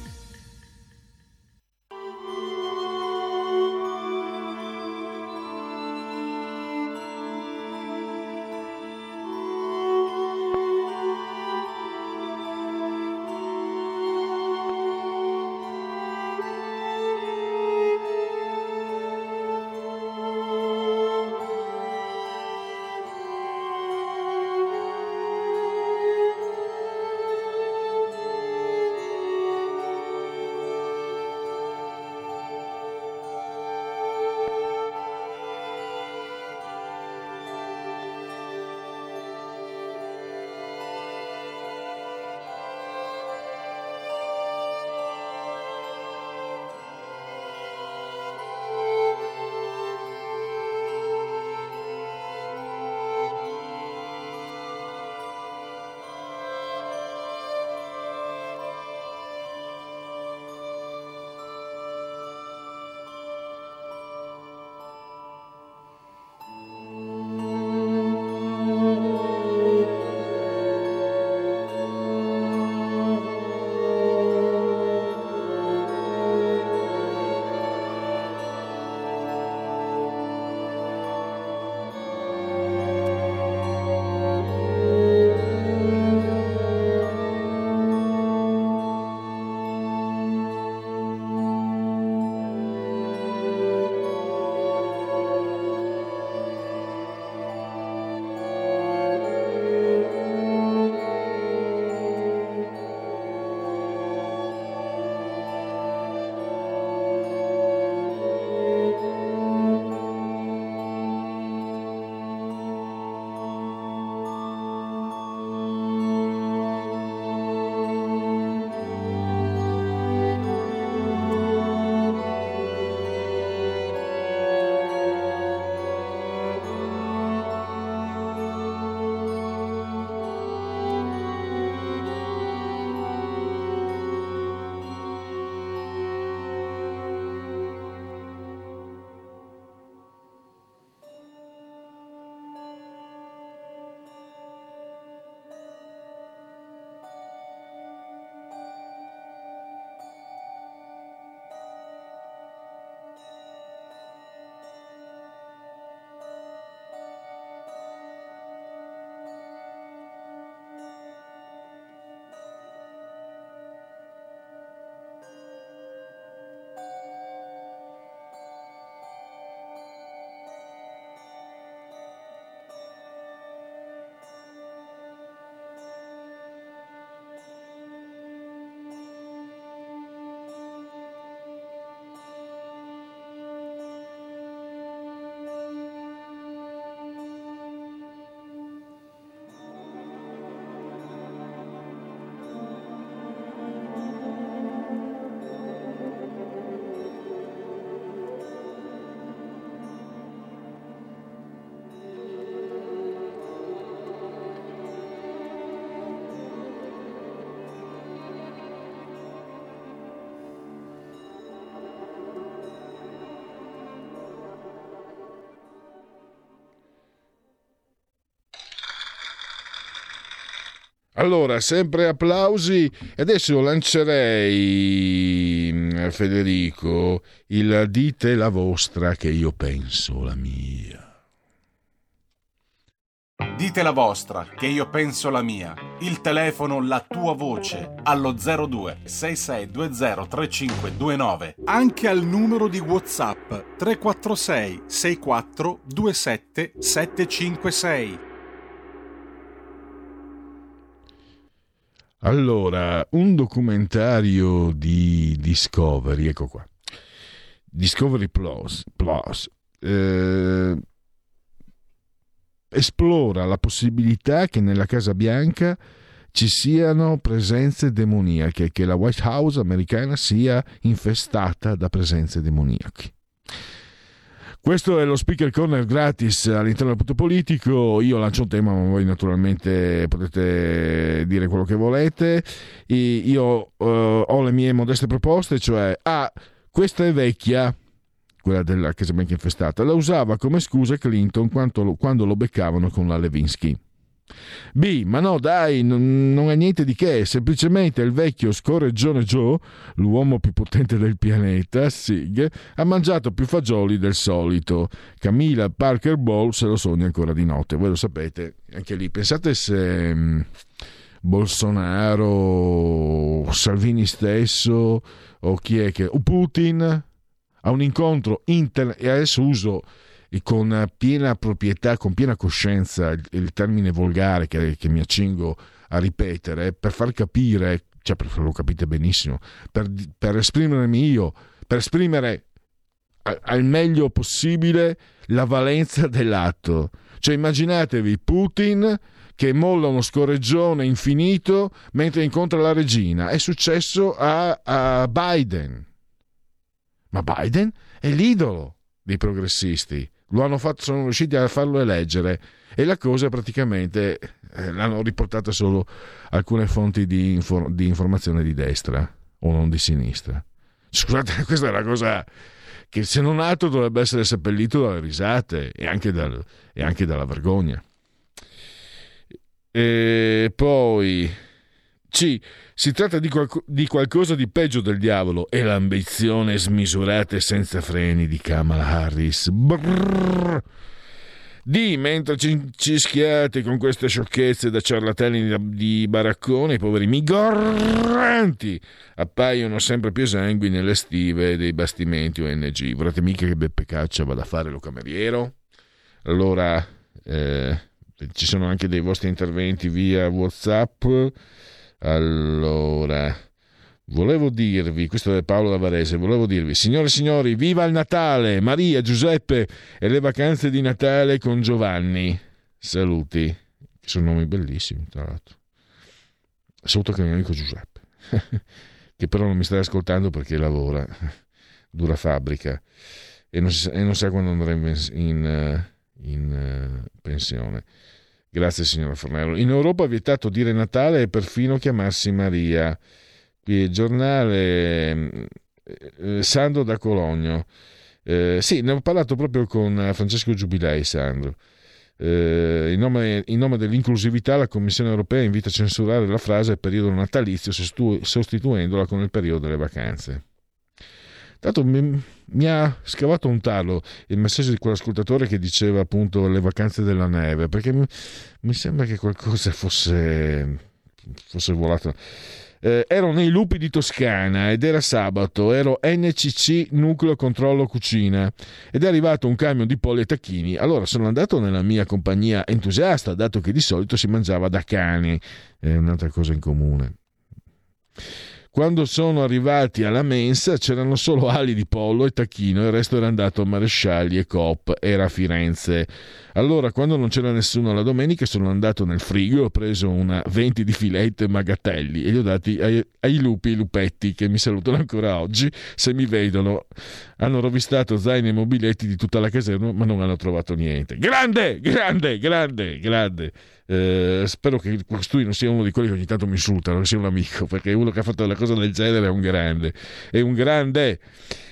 Allora, sempre applausi. Adesso lancerei, mm, Federico, il dite la vostra che io penso la mia. Dite la vostra, che io penso la mia. Il telefono, la tua voce, allo 02 6620 3529. Anche al numero di WhatsApp 346 64 27 756. Allora, un documentario di Discovery, ecco qua. Discovery Plus, Plus eh, esplora la possibilità che nella Casa Bianca ci siano presenze demoniache, che la White House americana sia infestata da presenze demoniache. Questo è lo speaker corner gratis all'interno del punto politico. Io lancio un tema, ma voi naturalmente potete dire quello che volete. Io uh, ho le mie modeste proposte, cioè ah, questa è vecchia, quella della Casa Bianca infestata, la usava come scusa Clinton quando, quando lo beccavano con la Levinsky. B. Ma no, dai, non, non è niente di che, semplicemente il vecchio scorreggione Joe, l'uomo più potente del pianeta, Sig, ha mangiato più fagioli del solito. Camilla Parker Ball se lo sogna ancora di notte. Voi lo sapete, anche lì. Pensate se um, Bolsonaro, Salvini stesso, o chi è che... o Putin a un incontro inter... e adesso uso con piena proprietà, con piena coscienza il, termine volgare che, che, mi accingo a ripetere per far capire, cioè lo capite benissimo, per, per esprimermi io, per esprimere al meglio possibile la valenza dell'atto. Cioè immaginatevi Putin che molla uno scorreggione infinito mentre incontra la regina. È successo a, a Biden. Ma Biden è l'idolo dei progressisti fatto, sono riusciti a farlo eleggere e la cosa praticamente eh, l'hanno riportata solo alcune fonti di, infor- di, informazione di destra o non di sinistra. Scusate, questa è una cosa che se non altro dovrebbe essere seppellito dalle risate e anche, dal, e anche dalla vergogna. E poi C. Si tratta di, qual- di, qualcosa di peggio del diavolo e l'ambizione smisurata e senza freni di Kamala Harris. Brrr. D. Mentre ci, ci schiate con queste sciocchezze da ciarlatani di baraccone, i poveri migranti appaiono sempre più esangui nelle stive dei bastimenti ONG. Vorrete mica che Beppe Caccia vada a fare lo cameriero? Allora, eh, ci sono anche dei vostri interventi via WhatsApp allora, volevo dirvi, questo è Paolo da Varese, volevo dirvi, signore e signori, viva il Natale, Maria, Giuseppe e le vacanze di Natale con Giovanni. Saluti, sono nomi bellissimi, tra l'altro. Saluto anche il mio amico Giuseppe, che però non mi sta ascoltando perché lavora, dura fabbrica e non, sa, e non sa quando andremo in, in, in uh, pensione. Grazie signora Fornello. In Europa è vietato dire Natale e perfino chiamarsi Maria. Qui il giornale eh, Sandro da Cologno. Eh, sì, ne ho parlato proprio con Francesco Giubilei, Sandro. Eh, in, nome, in, nome, dell'inclusività la Commissione europea invita a censurare la frase periodo natalizio sostituendola con il periodo delle vacanze. Tanto mi, mi, ha scavato un talo il messaggio di quell'ascoltatore che diceva appunto le vacanze della neve, perché mi, mi sembra che qualcosa fosse, fosse volato. Eh, ero nei lupi di Toscana ed era sabato, ero NCC Nucleo Controllo Cucina ed è arrivato un camion di polli e tacchini. Allora sono andato nella mia compagnia entusiasta, dato che di solito si mangiava da cani, è un'altra cosa in comune. Quando sono arrivati alla mensa c'erano solo ali di pollo e tacchino, il resto era andato a Marescialli e Coop, era a Firenze. Allora, quando non c'era nessuno la domenica, sono andato nel frigo, ho preso una 20 di filetto e magatelli e li ho dati ai, ai lupi e lupetti che mi salutano ancora oggi. Se mi vedono, hanno rovistato zaini e mobiletti di tutta la caserma, ma non hanno trovato niente. Grande, grande, grande, grande. Eh, spero che costui non sia uno di quelli che ogni tanto mi insultano, che sia un amico, perché uno che ha fatto una cosa del genere è un grande. È un grande.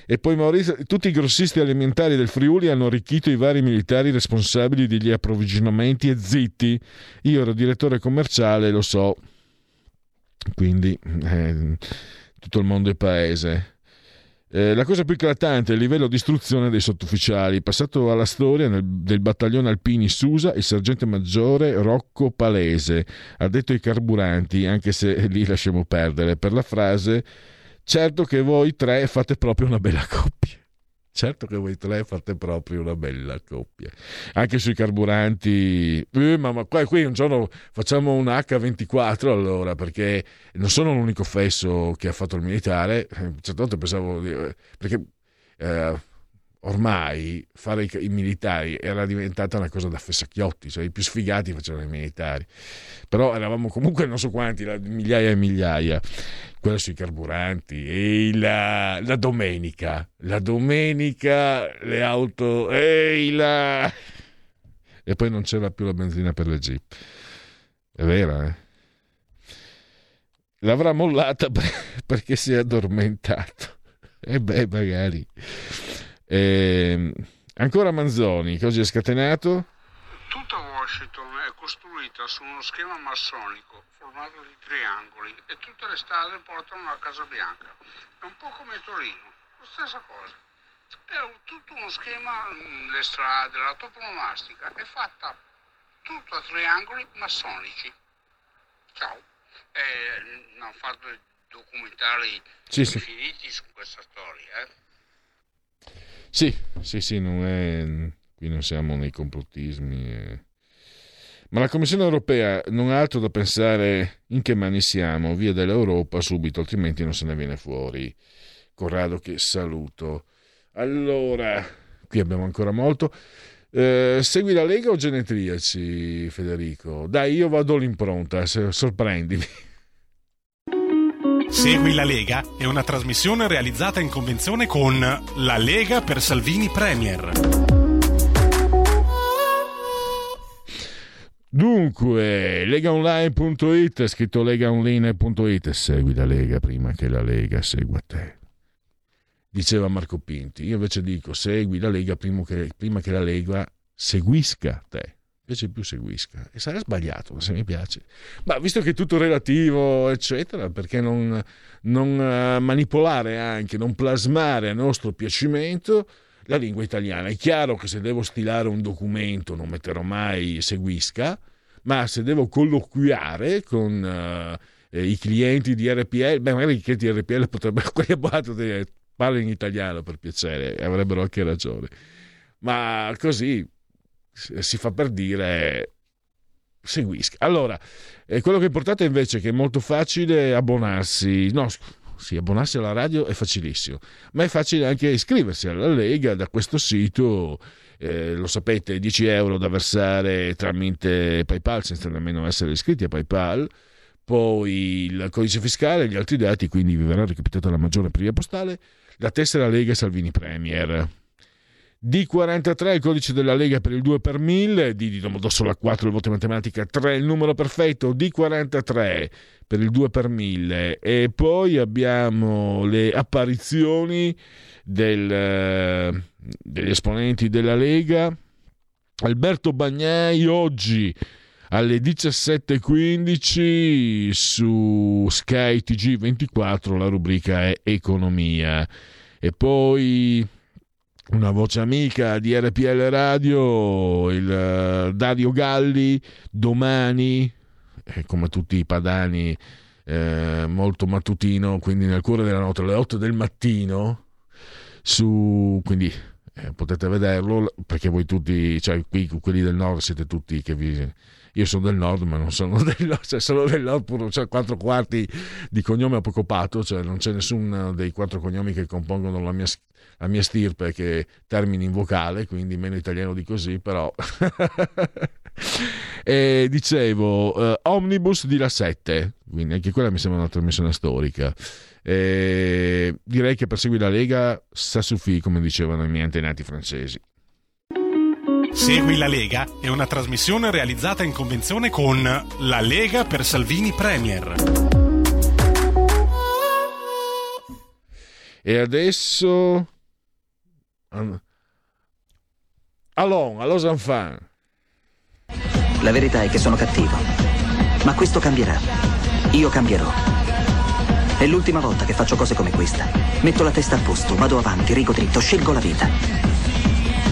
E poi Maurizio, tutti i grossisti alimentari del Friuli hanno arricchito i vari militari responsabili degli approvvigionamenti e zitti. Io ero direttore commerciale, lo so. quindi eh, tutto il mondo è paese. Eh, la cosa più eclatante è il livello di istruzione dei sottufficiali. Passato alla storia nel, del battaglione Alpini Susa, il sergente maggiore Rocco Palese ha detto ai carburanti, anche se lì lasciamo perdere, per la frase certo che voi tre fate proprio una bella coppia. Certo che voi tre fate proprio una bella coppia. Anche sui carburanti, eh, ma, ma qua, qui un giorno facciamo un H24 allora, perché non sono l'unico fesso che ha fatto il militare. Certo punto pensavo, eh, perché eh, ormai fare i, i, militari era diventata una cosa da fessacchiotti, cioè i più sfigati facevano i militari. Però eravamo comunque non so quanti, migliaia e migliaia quella sui carburanti e la, la domenica, la domenica le auto, ehi la... e poi non c'era più la benzina per le jeep. È vera, eh? L'avrà mollata perché si è addormentato. E beh, magari. E, ehm, ancora Manzoni, cosa è scatenato? Tutta Washington è costruita su uno schema massonico formato di triangoli e tutte le strade portano alla Casa Bianca. È un po' come Torino, la stessa cosa. È tutto uno schema, le strade, la toponomastica è fatta tutto a triangoli massonici. Ciao. Eh, hanno fatto documentari sì, infiniti sì. su questa storia. Eh. Sì, sì, sì, non è... qui non siamo nei complottismi. Eh ma la Commissione europea non ha altro da pensare in che mani siamo, via dall'Europa subito, altrimenti non se ne viene fuori. Corrado che saluto. Allora, qui abbiamo ancora molto. Eh, segui la Lega o genetriaci, Federico? Dai, io vado all'impronta, sorprendimi. Segui la Lega è una trasmissione realizzata in convenzione con La Lega per Salvini Premier. Dunque, legaonline.it, scritto legaonline.it, segui la Lega prima che la Lega segua te. Diceva Marco Pinti, io invece dico segui la Lega prima che, prima che la Lega seguisca te. Invece più seguisca. E sarà sbagliato, se mi piace. Ma visto che è tutto relativo, eccetera, perché non, non uh, manipolare anche, non plasmare a nostro piacimento la lingua italiana. È chiaro che se devo stilare un documento non metterò mai seguisca, ma se devo colloquiare con uh, i clienti di RPL, beh, magari i clienti di RPL potrebbero, quelli abbonati parlano in italiano per piacere, avrebbero anche ragione. Ma così si fa per dire seguisca. Allora, eh, quello che è importante invece è che è molto facile abbonarsi, no, sì, abbonarsi alla radio è facilissimo, ma è facile anche iscriversi alla Lega da questo sito. Eh, lo sapete, 10 euro da versare tramite PayPal senza nemmeno essere iscritti a PayPal. Poi il codice fiscale, gli altri dati, quindi vi verrà recapitata la maggiore prima postale. La tessera Lega Salvini Premier. D43 il codice della Lega per il 2 per 1000, D di Domodossola 4 il voto in matematica 3 il numero perfetto, D43 per il 2 per 1000 e poi abbiamo le apparizioni del, eh, degli esponenti della Lega. Alberto Bagnai oggi alle 17.15 su Sky TG24 la rubrica è Economia e poi una voce amica di RPL Radio, il uh, Dario Galli, domani, eh, come tutti i padani, eh, molto mattutino, quindi nel cuore della notte, alle 8 del mattino, su, quindi eh, potete vederlo, perché voi tutti, cioè qui quelli del nord siete tutti che vi... Io sono del nord, ma non sono del cioè sono del nord, pure, cioè quattro quarti di cognome apocopato, cioè non c'è nessuno dei quattro cognomi che compongono la mia la mia stirpe che termini in vocale, quindi meno italiano di così, però... e dicevo, uh, Omnibus di La 7, quindi anche quella mi sembra una trasmissione storica. E direi che per seguire la Lega sa suffi, come dicevano i miei antenati francesi. Segui la Lega è una trasmissione realizzata in convenzione con La Lega per Salvini Premier. E adesso Allons, allons enfants. La verità è che sono cattivo. Ma questo cambierà. Io cambierò. È l'ultima volta che faccio cose come questa. Metto la testa a posto, vado avanti, rigo dritto, scelgo la vita.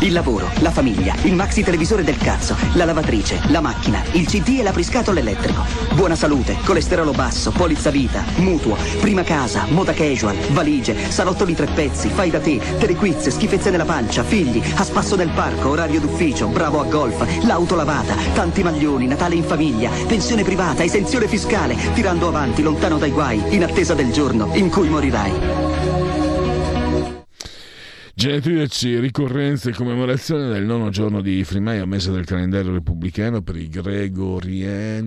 Il lavoro, la famiglia, il maxi televisore del cazzo, la lavatrice, la macchina, il CD e l'apriscatole elettrico. Buona salute, colesterolo basso, polizza vita, mutuo, prima casa, moda casual, valigie, salotto di tre pezzi, fai da te, telequiz, schifezze nella pancia, figli, a spasso nel parco, orario d'ufficio, bravo a golf, l'auto lavata, tanti maglioni, Natale in famiglia, pensione privata, esenzione fiscale, tirando avanti, lontano dai guai, in attesa del giorno in cui morirai. Genetriaci, ricorrenze e commemorazione del nono giorno di Frimaio, mese del calendario repubblicano per i gregoriani.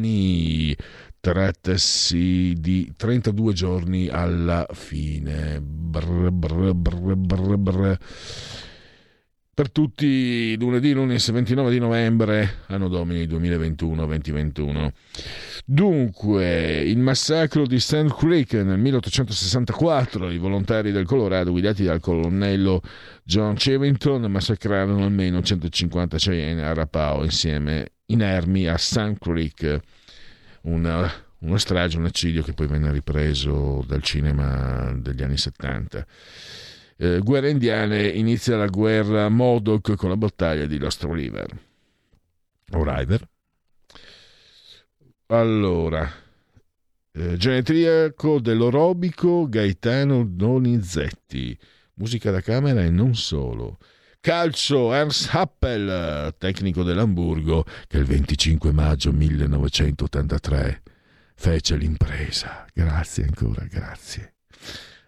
Trattasi di 32 giorni alla fine. Brr, brr, brr, brr, brr. Per tutti lunedì, lunedì 29 di novembre, anno domini 2021-2021. Dunque, il massacro di Sand Creek nel 1864, i volontari del Colorado guidati dal colonnello John Chevington massacrarono almeno 150 Cheyenne a Rapao insieme inermi a Sand Creek, una, una strage, un eccidio che poi venne ripreso dal cinema degli anni 70 eh, guerre indiane inizia la guerra Modoc con la battaglia di Lost River. O River. Allora, eh, genetriaco dell'orobico Gaetano Donizetti, musica da camera e non solo. Calcio Ernst Happel, tecnico dell'Hamburgo, che il 25 maggio 1983 fece l'impresa. Grazie ancora, grazie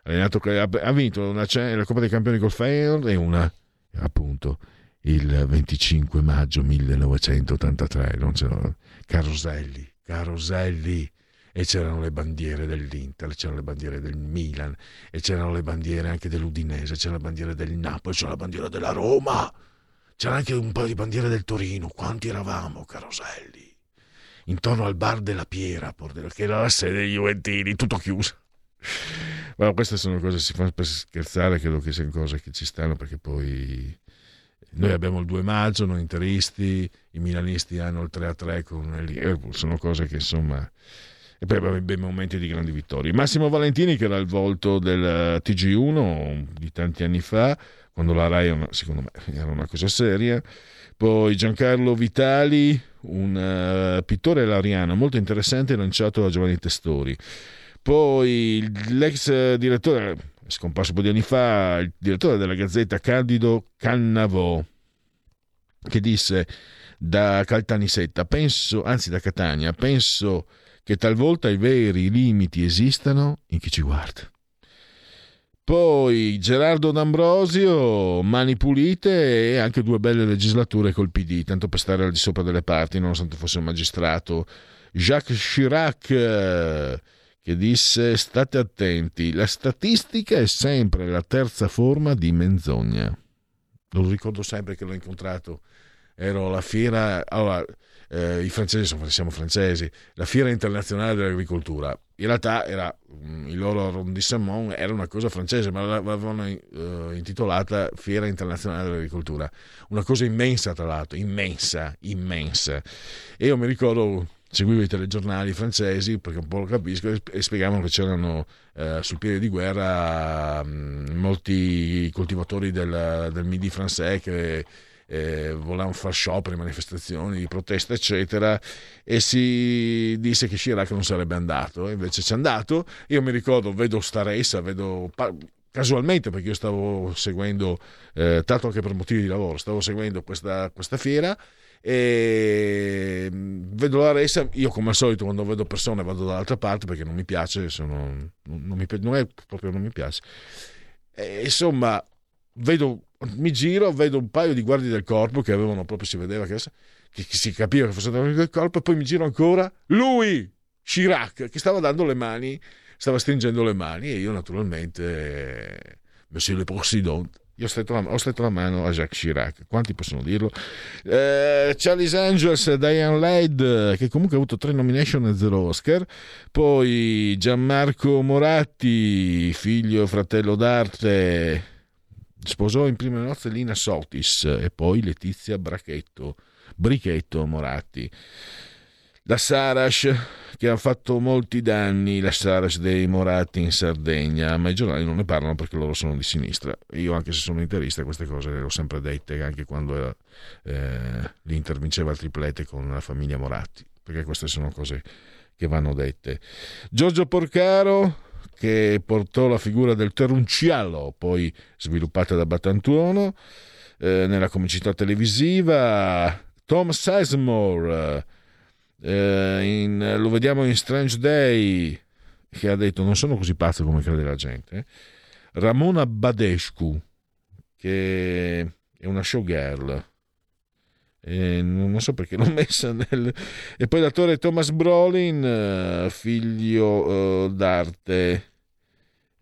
ha vinto una, la Coppa dei Campioni col Feyenoord e una appunto il 25 maggio 1983 non c'erano Caroselli Caroselli e c'erano le bandiere dell'Inter, c'erano le bandiere del Milan e c'erano le bandiere anche dell'Udinese, c'era la bandiera del Napoli, c'era la bandiera della Roma, c'era anche un paio di bandiere del Torino. Quanti eravamo, Caroselli? Intorno al bar della Piera, che era la sede degli Juventini, tutto chiuso. Ma queste sono cose che si fanno per scherzare, credo che siano cose che ci stanno perché poi noi abbiamo il 2 maggio, noi interisti, i milanisti hanno il 3 a 3 con il Liverpool, sono cose che insomma... E poi abbiamo bei momenti di grandi vittorie. Massimo Valentini, che era il volto del TG1 di tanti anni fa, quando la Rai, secondo me, era una cosa seria. Poi Giancarlo Vitali, un uh, pittore lariano molto interessante, lanciato da Giovanni Testori. Poi l'ex direttore, scomparso un po' di anni fa, il direttore della Gazzetta Candido Cannavò, che disse da Caltanissetta, penso, anzi da Catania, penso che talvolta i veri limiti esistano in chi ci guarda. Poi Gerardo D'Ambrosio, mani pulite e anche due belle legislature col PD, tanto per stare al di sopra delle parti, nonostante fosse un magistrato. Jacques Chirac, che disse state attenti, la statistica è sempre la terza forma di menzogna. Lo ricordo sempre che l'ho incontrato, ero alla fiera, allora, eh, i francesi sono, siamo francesi, la fiera internazionale dell'agricoltura. In realtà era, mm, il loro arrondissement era una cosa francese, ma l'avevano eh, intitolata Fiera internazionale dell'agricoltura. Una cosa immensa, tra l'altro, immensa, immensa. E io mi ricordo seguivo i telegiornali francesi perché un po' lo capisco e spiegavano che c'erano eh, sul piede di guerra mh, molti coltivatori del, del Midi francese che eh, volevano fare scioperi, manifestazioni di protesta eccetera e si disse che Chirac non sarebbe andato. Invece c'è andato. Io mi ricordo vedo sta ressa vedo casualmente perché io stavo seguendo eh, tanto anche per motivi di lavoro stavo seguendo questa, questa fiera e mm, vedo la ressa io come al solito quando vedo persone vado dall'altra parte perché non mi piace sono, non, mi, non è proprio non mi piace. E, insomma vedo mi giro vedo un paio di guardie del corpo che avevano proprio si vedeva che, che, che si capiva che fosse del corpo e poi mi giro ancora lui Chirac che stava dando le mani stava stringendo le mani e io naturalmente Monsieur le Président io ho stretto, la, ho stretto la mano a Jacques Chirac, quanti possono dirlo? Eh, Charlie's Angels, Diane Ladd, che comunque ha avuto tre nomination e zero Oscar. Poi Gianmarco Moratti, figlio fratello d'arte, sposò in prime nozze Lina Sotis e poi Letizia Brachetto, Brichetto Moratti. La Sarash che ha fatto molti danni, la Sarash dei Moratti in Sardegna, ma i giornali non ne parlano perché loro sono di sinistra. Io anche se sono interista queste cose le ho sempre dette, anche quando eh, li intervinceva il triplete con la famiglia Moratti, perché queste sono cose che vanno dette. Giorgio Porcaro che portò la figura del Terunciallo, poi sviluppata da Battantuono, eh, nella comicità televisiva. Tom Sizemore, eh, in, lo vediamo in Strange Day, che ha detto non sono così pazzo come crede la gente. Ramona Badescu, che è una showgirl. E non so perché l'ho messa nel... E poi l'attore Thomas Brolin, eh, figlio uh, d'arte.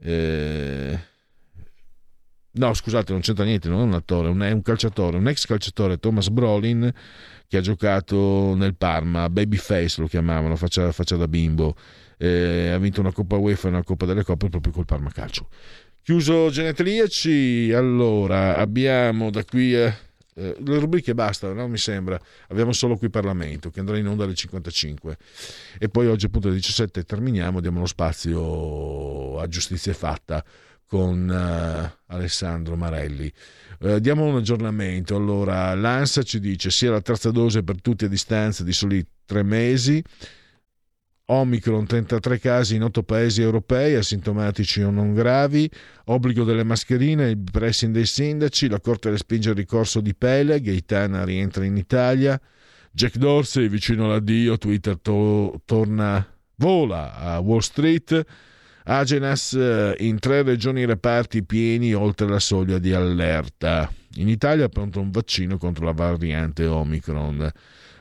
Eh... No, scusate, non c'entra niente, non è un attore, è un calciatore, un ex calciatore, Thomas Brolin, che ha giocato nel Parma, Babyface lo chiamavano, faccia, faccia da bimbo. Eh, ha vinto una Coppa UEFA e una Coppa delle Coppe proprio col Parma Calcio. Chiuso Genetriaci, allora abbiamo da qui... Eh, eh, le rubriche basta, no? mi sembra. Abbiamo solo qui Parlamento che andrà in onda alle 55 e poi oggi appunto alle 17 terminiamo, diamo lo spazio a giustizia fatta con uh, Alessandro Marelli. Uh, diamo un aggiornamento. Allora, l'ANSA ci dice sia la terza dose per tutti a distanza di soli tre mesi. Omicron 33 casi in 8 paesi europei, asintomatici o non gravi, obbligo delle mascherine, il pressing dei sindaci, la Corte respinge il ricorso di Pele, Gaetana rientra in Italia, Jack Dorsey vicino all'addio, Twitter to- torna, vola a Wall Street, Agenas eh, in tre regioni reparti pieni oltre la soglia di allerta. In Italia è pronto un vaccino contro la variante Omicron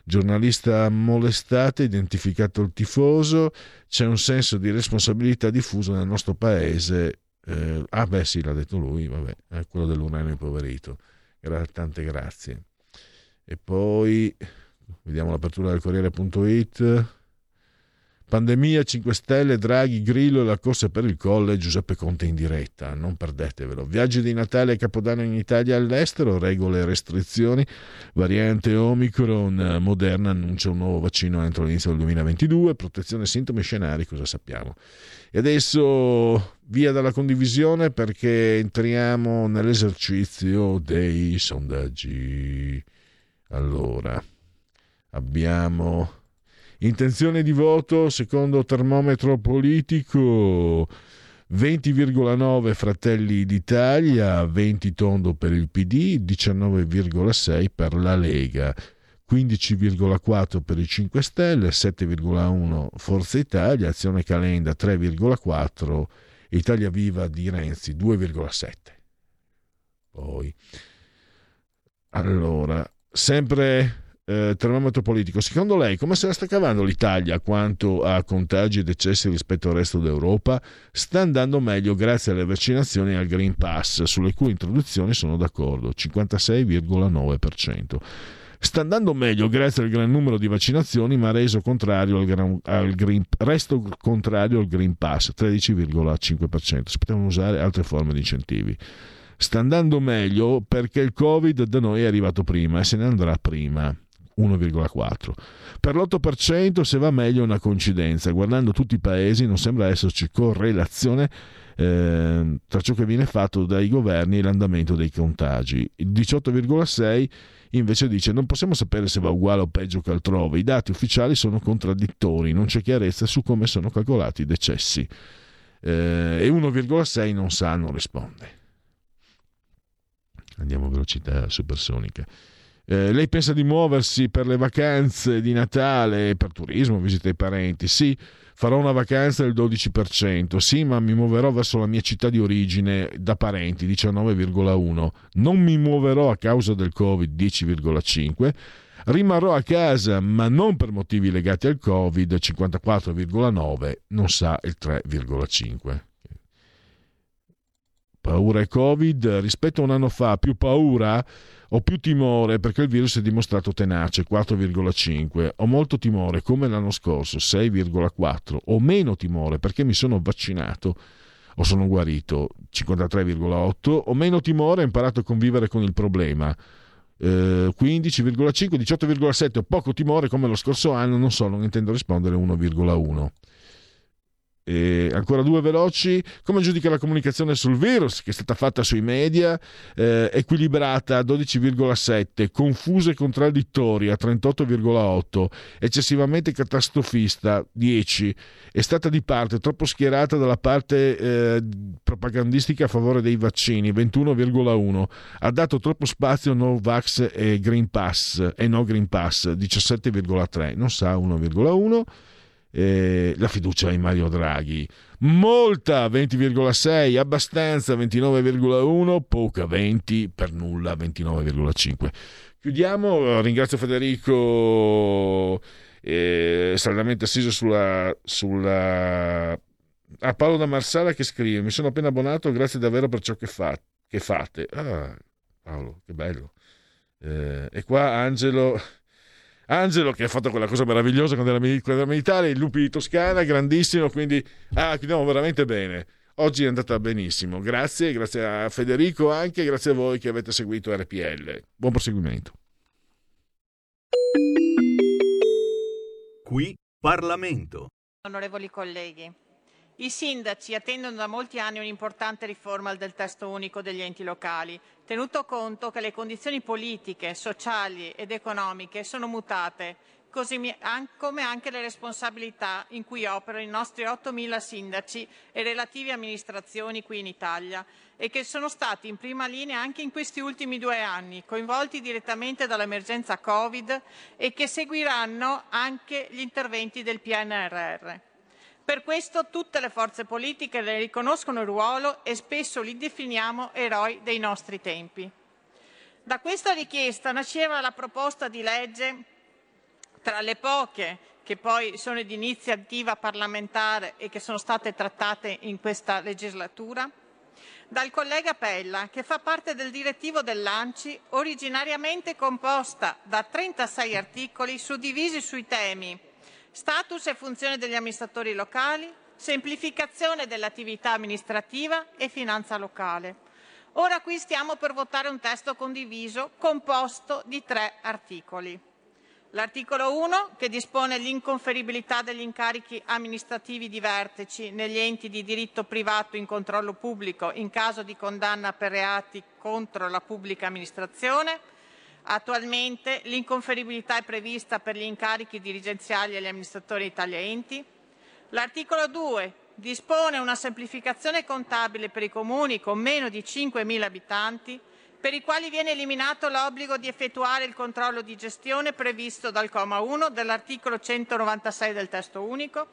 giornalista molestato, identificato il tifoso, c'è un senso di responsabilità diffuso nel nostro paese. Eh, ah beh sì, l'ha detto lui, vabbè, è quello dell'uranio impoverito. Gra- tante grazie. E poi vediamo l'apertura del Corriere.it. Pandemia 5 Stelle, Draghi, Grillo e la corsa per il colle, Giuseppe Conte in diretta, non perdetevelo. Viaggi di Natale e Capodanno in Italia e all'estero, regole e restrizioni, variante Omicron, Moderna annuncia un nuovo vaccino entro l'inizio del 2022, protezione sintomi scenari, cosa sappiamo. E adesso via dalla condivisione perché entriamo nell'esercizio dei sondaggi. Allora, abbiamo Intenzione di voto secondo termometro politico 20,9 Fratelli d'Italia, 20 tondo per il PD, 19,6 per la Lega, 15,4 per i 5 Stelle, 7,1 Forza Italia, Azione Calenda 3,4, Italia Viva di Renzi 2,7. Poi, allora, sempre eh, termometro politico. Secondo lei come se la sta cavando l'Italia quanto a contagi e decessi rispetto al resto d'Europa? Sta andando meglio grazie alle vaccinazioni e al Green Pass, sulle cui introduzioni sono d'accordo, 56,9%. Sta andando meglio grazie al gran numero di vaccinazioni, ma reso contrario al, gran, al green, resto contrario al Green Pass, 13,5%. Si potevano usare altre forme di incentivi sta andando meglio perché il Covid da noi è arrivato prima e se ne andrà prima. 1,4. Per l'8% se va meglio è una coincidenza, guardando tutti i paesi non sembra esserci correlazione eh, tra ciò che viene fatto dai governi e l'andamento dei contagi. Il 18,6 invece dice non possiamo sapere se va uguale o peggio che altrove, i dati ufficiali sono contraddittori, non c'è chiarezza su come sono calcolati i decessi. Eh, e 1,6 non sa, non risponde. Andiamo a velocità supersonica. Eh, lei pensa di muoversi per le vacanze di Natale, per turismo, visita ai parenti? Sì, farò una vacanza del 12%. Sì, ma mi muoverò verso la mia città di origine da parenti, 19,1%. Non mi muoverò a causa del Covid, 10,5%. Rimarrò a casa, ma non per motivi legati al Covid, 54,9%. Non sa il 3,5% paura e Covid, rispetto a un anno fa più paura ho più timore perché il virus è dimostrato tenace 4,5, ho molto timore come l'anno scorso 6,4, ho meno timore perché mi sono vaccinato. O sono guarito 53,8, ho meno timore, ho imparato a convivere con il problema. Eh, 15,5, 18,7, poco timore come lo scorso anno, non so, non intendo rispondere 1,1. E ancora due veloci. Come giudica la comunicazione sul virus che è stata fatta sui media? Eh, equilibrata 12,7, confusa e contraddittoria 38,8, eccessivamente catastrofista 10, è stata di parte troppo schierata dalla parte eh, propagandistica a favore dei vaccini 21,1, ha dato troppo spazio no vax e Green Pass e no Green Pass 17,3, non sa 1,1 eh, la fiducia in Mario Draghi. Molta 20,6, abbastanza 29,1, poca 20, per nulla 29,5. Chiudiamo, ringrazio Federico eh, saldamente assiso sulla, sulla... a Paolo da Marsala che scrive mi sono appena abbonato, grazie davvero per ciò che, fa... che fate. Ah, Paolo, che bello. Eh, e qua Angelo Angelo che ha fatto quella cosa meravigliosa quando era, quando era militare, il Lupi di Toscana, grandissimo, quindi ah, chiudiamo veramente bene. Oggi è andata benissimo, grazie, grazie a Federico anche, grazie a voi che avete seguito RPL. Buon proseguimento. Qui Parlamento. Onorevoli colleghi, i sindaci attendono da molti anni un'importante riforma del testo unico degli enti locali, tenuto conto che le condizioni politiche, sociali ed economiche sono mutate, così come anche le responsabilità in cui operano i nostri 8.000 sindaci e relative amministrazioni qui in Italia e che sono stati in prima linea anche in questi ultimi due anni, coinvolti direttamente dall'emergenza Covid e che seguiranno anche gli interventi del PNRR. Per questo tutte le forze politiche le riconoscono il ruolo e spesso li definiamo eroi dei nostri tempi. Da questa richiesta nasceva la proposta di legge, tra le poche che poi sono di iniziativa parlamentare e che sono state trattate in questa legislatura, dal collega Pella, che fa parte del direttivo dell'ANCI, originariamente composta da 36 articoli suddivisi sui temi status e funzione degli amministratori locali, semplificazione dell'attività amministrativa e finanza locale. Ora qui stiamo per votare un testo condiviso composto di tre articoli. L'articolo 1 che dispone l'inconferibilità degli incarichi amministrativi di vertici negli enti di diritto privato in controllo pubblico in caso di condanna per reati contro la pubblica amministrazione, Attualmente l'inconferibilità è prevista per gli incarichi dirigenziali agli amministratori di tali enti. L'articolo 2 dispone una semplificazione contabile per i comuni con meno di 5.000 abitanti, per i quali viene eliminato l'obbligo di effettuare il controllo di gestione previsto dal comma 1 dell'articolo 196 del testo unico.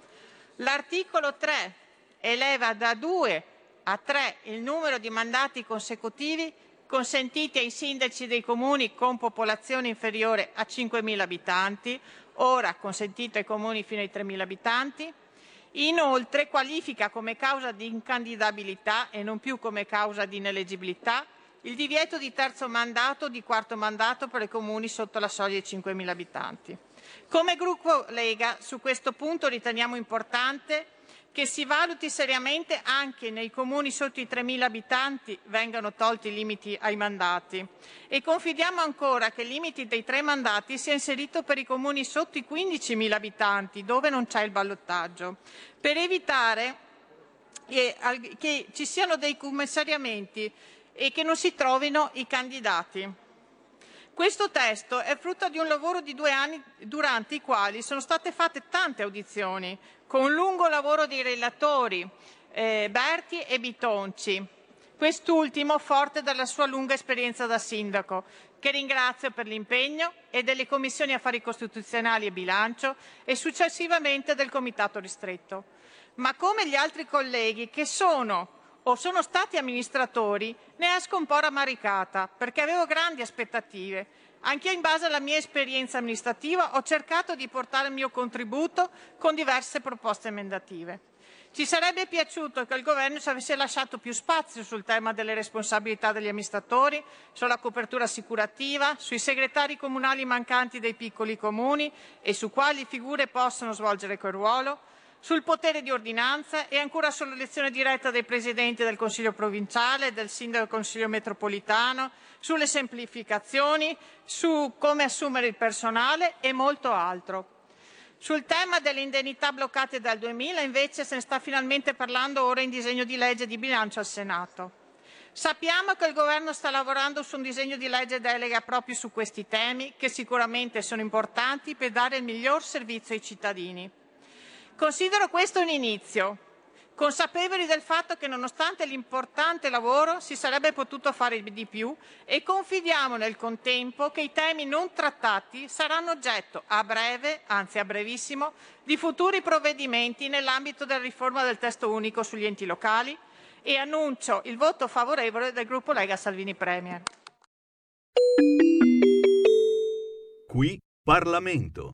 L'articolo 3 eleva da 2 a 3 il numero di mandati consecutivi consentiti ai sindaci dei comuni con popolazione inferiore a 5.000 abitanti, ora consentito ai comuni fino ai 3.000 abitanti. Inoltre qualifica come causa di incandidabilità e non più come causa di ineleggibilità il divieto di terzo mandato o di quarto mandato per i comuni sotto la soglia di 5.000 abitanti. Come gruppo Lega su questo punto riteniamo importante che si valuti seriamente anche nei comuni sotto i 3.000 abitanti vengano tolti i limiti ai mandati e confidiamo ancora che il limite dei tre mandati sia inserito per i comuni sotto i 15.000 abitanti dove non c'è il ballottaggio per evitare che ci siano dei commissariamenti e che non si trovino i candidati. Questo testo è frutto di un lavoro di due anni durante i quali sono state fatte tante audizioni, con un lungo lavoro dei relatori eh, Berti e Bitonci, quest'ultimo forte dalla sua lunga esperienza da sindaco, che ringrazio per l'impegno e delle commissioni affari costituzionali e bilancio e successivamente del comitato ristretto. Ma come gli altri colleghi che sono o sono stati amministratori, ne esco un po' rammaricata perché avevo grandi aspettative. Anche in base alla mia esperienza amministrativa ho cercato di portare il mio contributo con diverse proposte emendative. Ci sarebbe piaciuto che il governo ci avesse lasciato più spazio sul tema delle responsabilità degli amministratori, sulla copertura assicurativa, sui segretari comunali mancanti dei piccoli comuni e su quali figure possono svolgere quel ruolo, sul potere di ordinanza e ancora sull'elezione diretta dei presidenti del Consiglio provinciale, del sindaco del Consiglio metropolitano, sulle semplificazioni, su come assumere il personale e molto altro. Sul tema delle indennità bloccate dal 2000 invece se ne sta finalmente parlando ora in disegno di legge di bilancio al Senato. Sappiamo che il Governo sta lavorando su un disegno di legge delega proprio su questi temi, che sicuramente sono importanti per dare il miglior servizio ai cittadini. Considero questo un inizio, consapevoli del fatto che nonostante l'importante lavoro si sarebbe potuto fare di più e confidiamo nel contempo che i temi non trattati saranno oggetto a breve, anzi a brevissimo, di futuri provvedimenti nell'ambito della riforma del testo unico sugli enti locali, e annuncio il voto favorevole del gruppo Lega Salvini Premier. Qui Parlamento.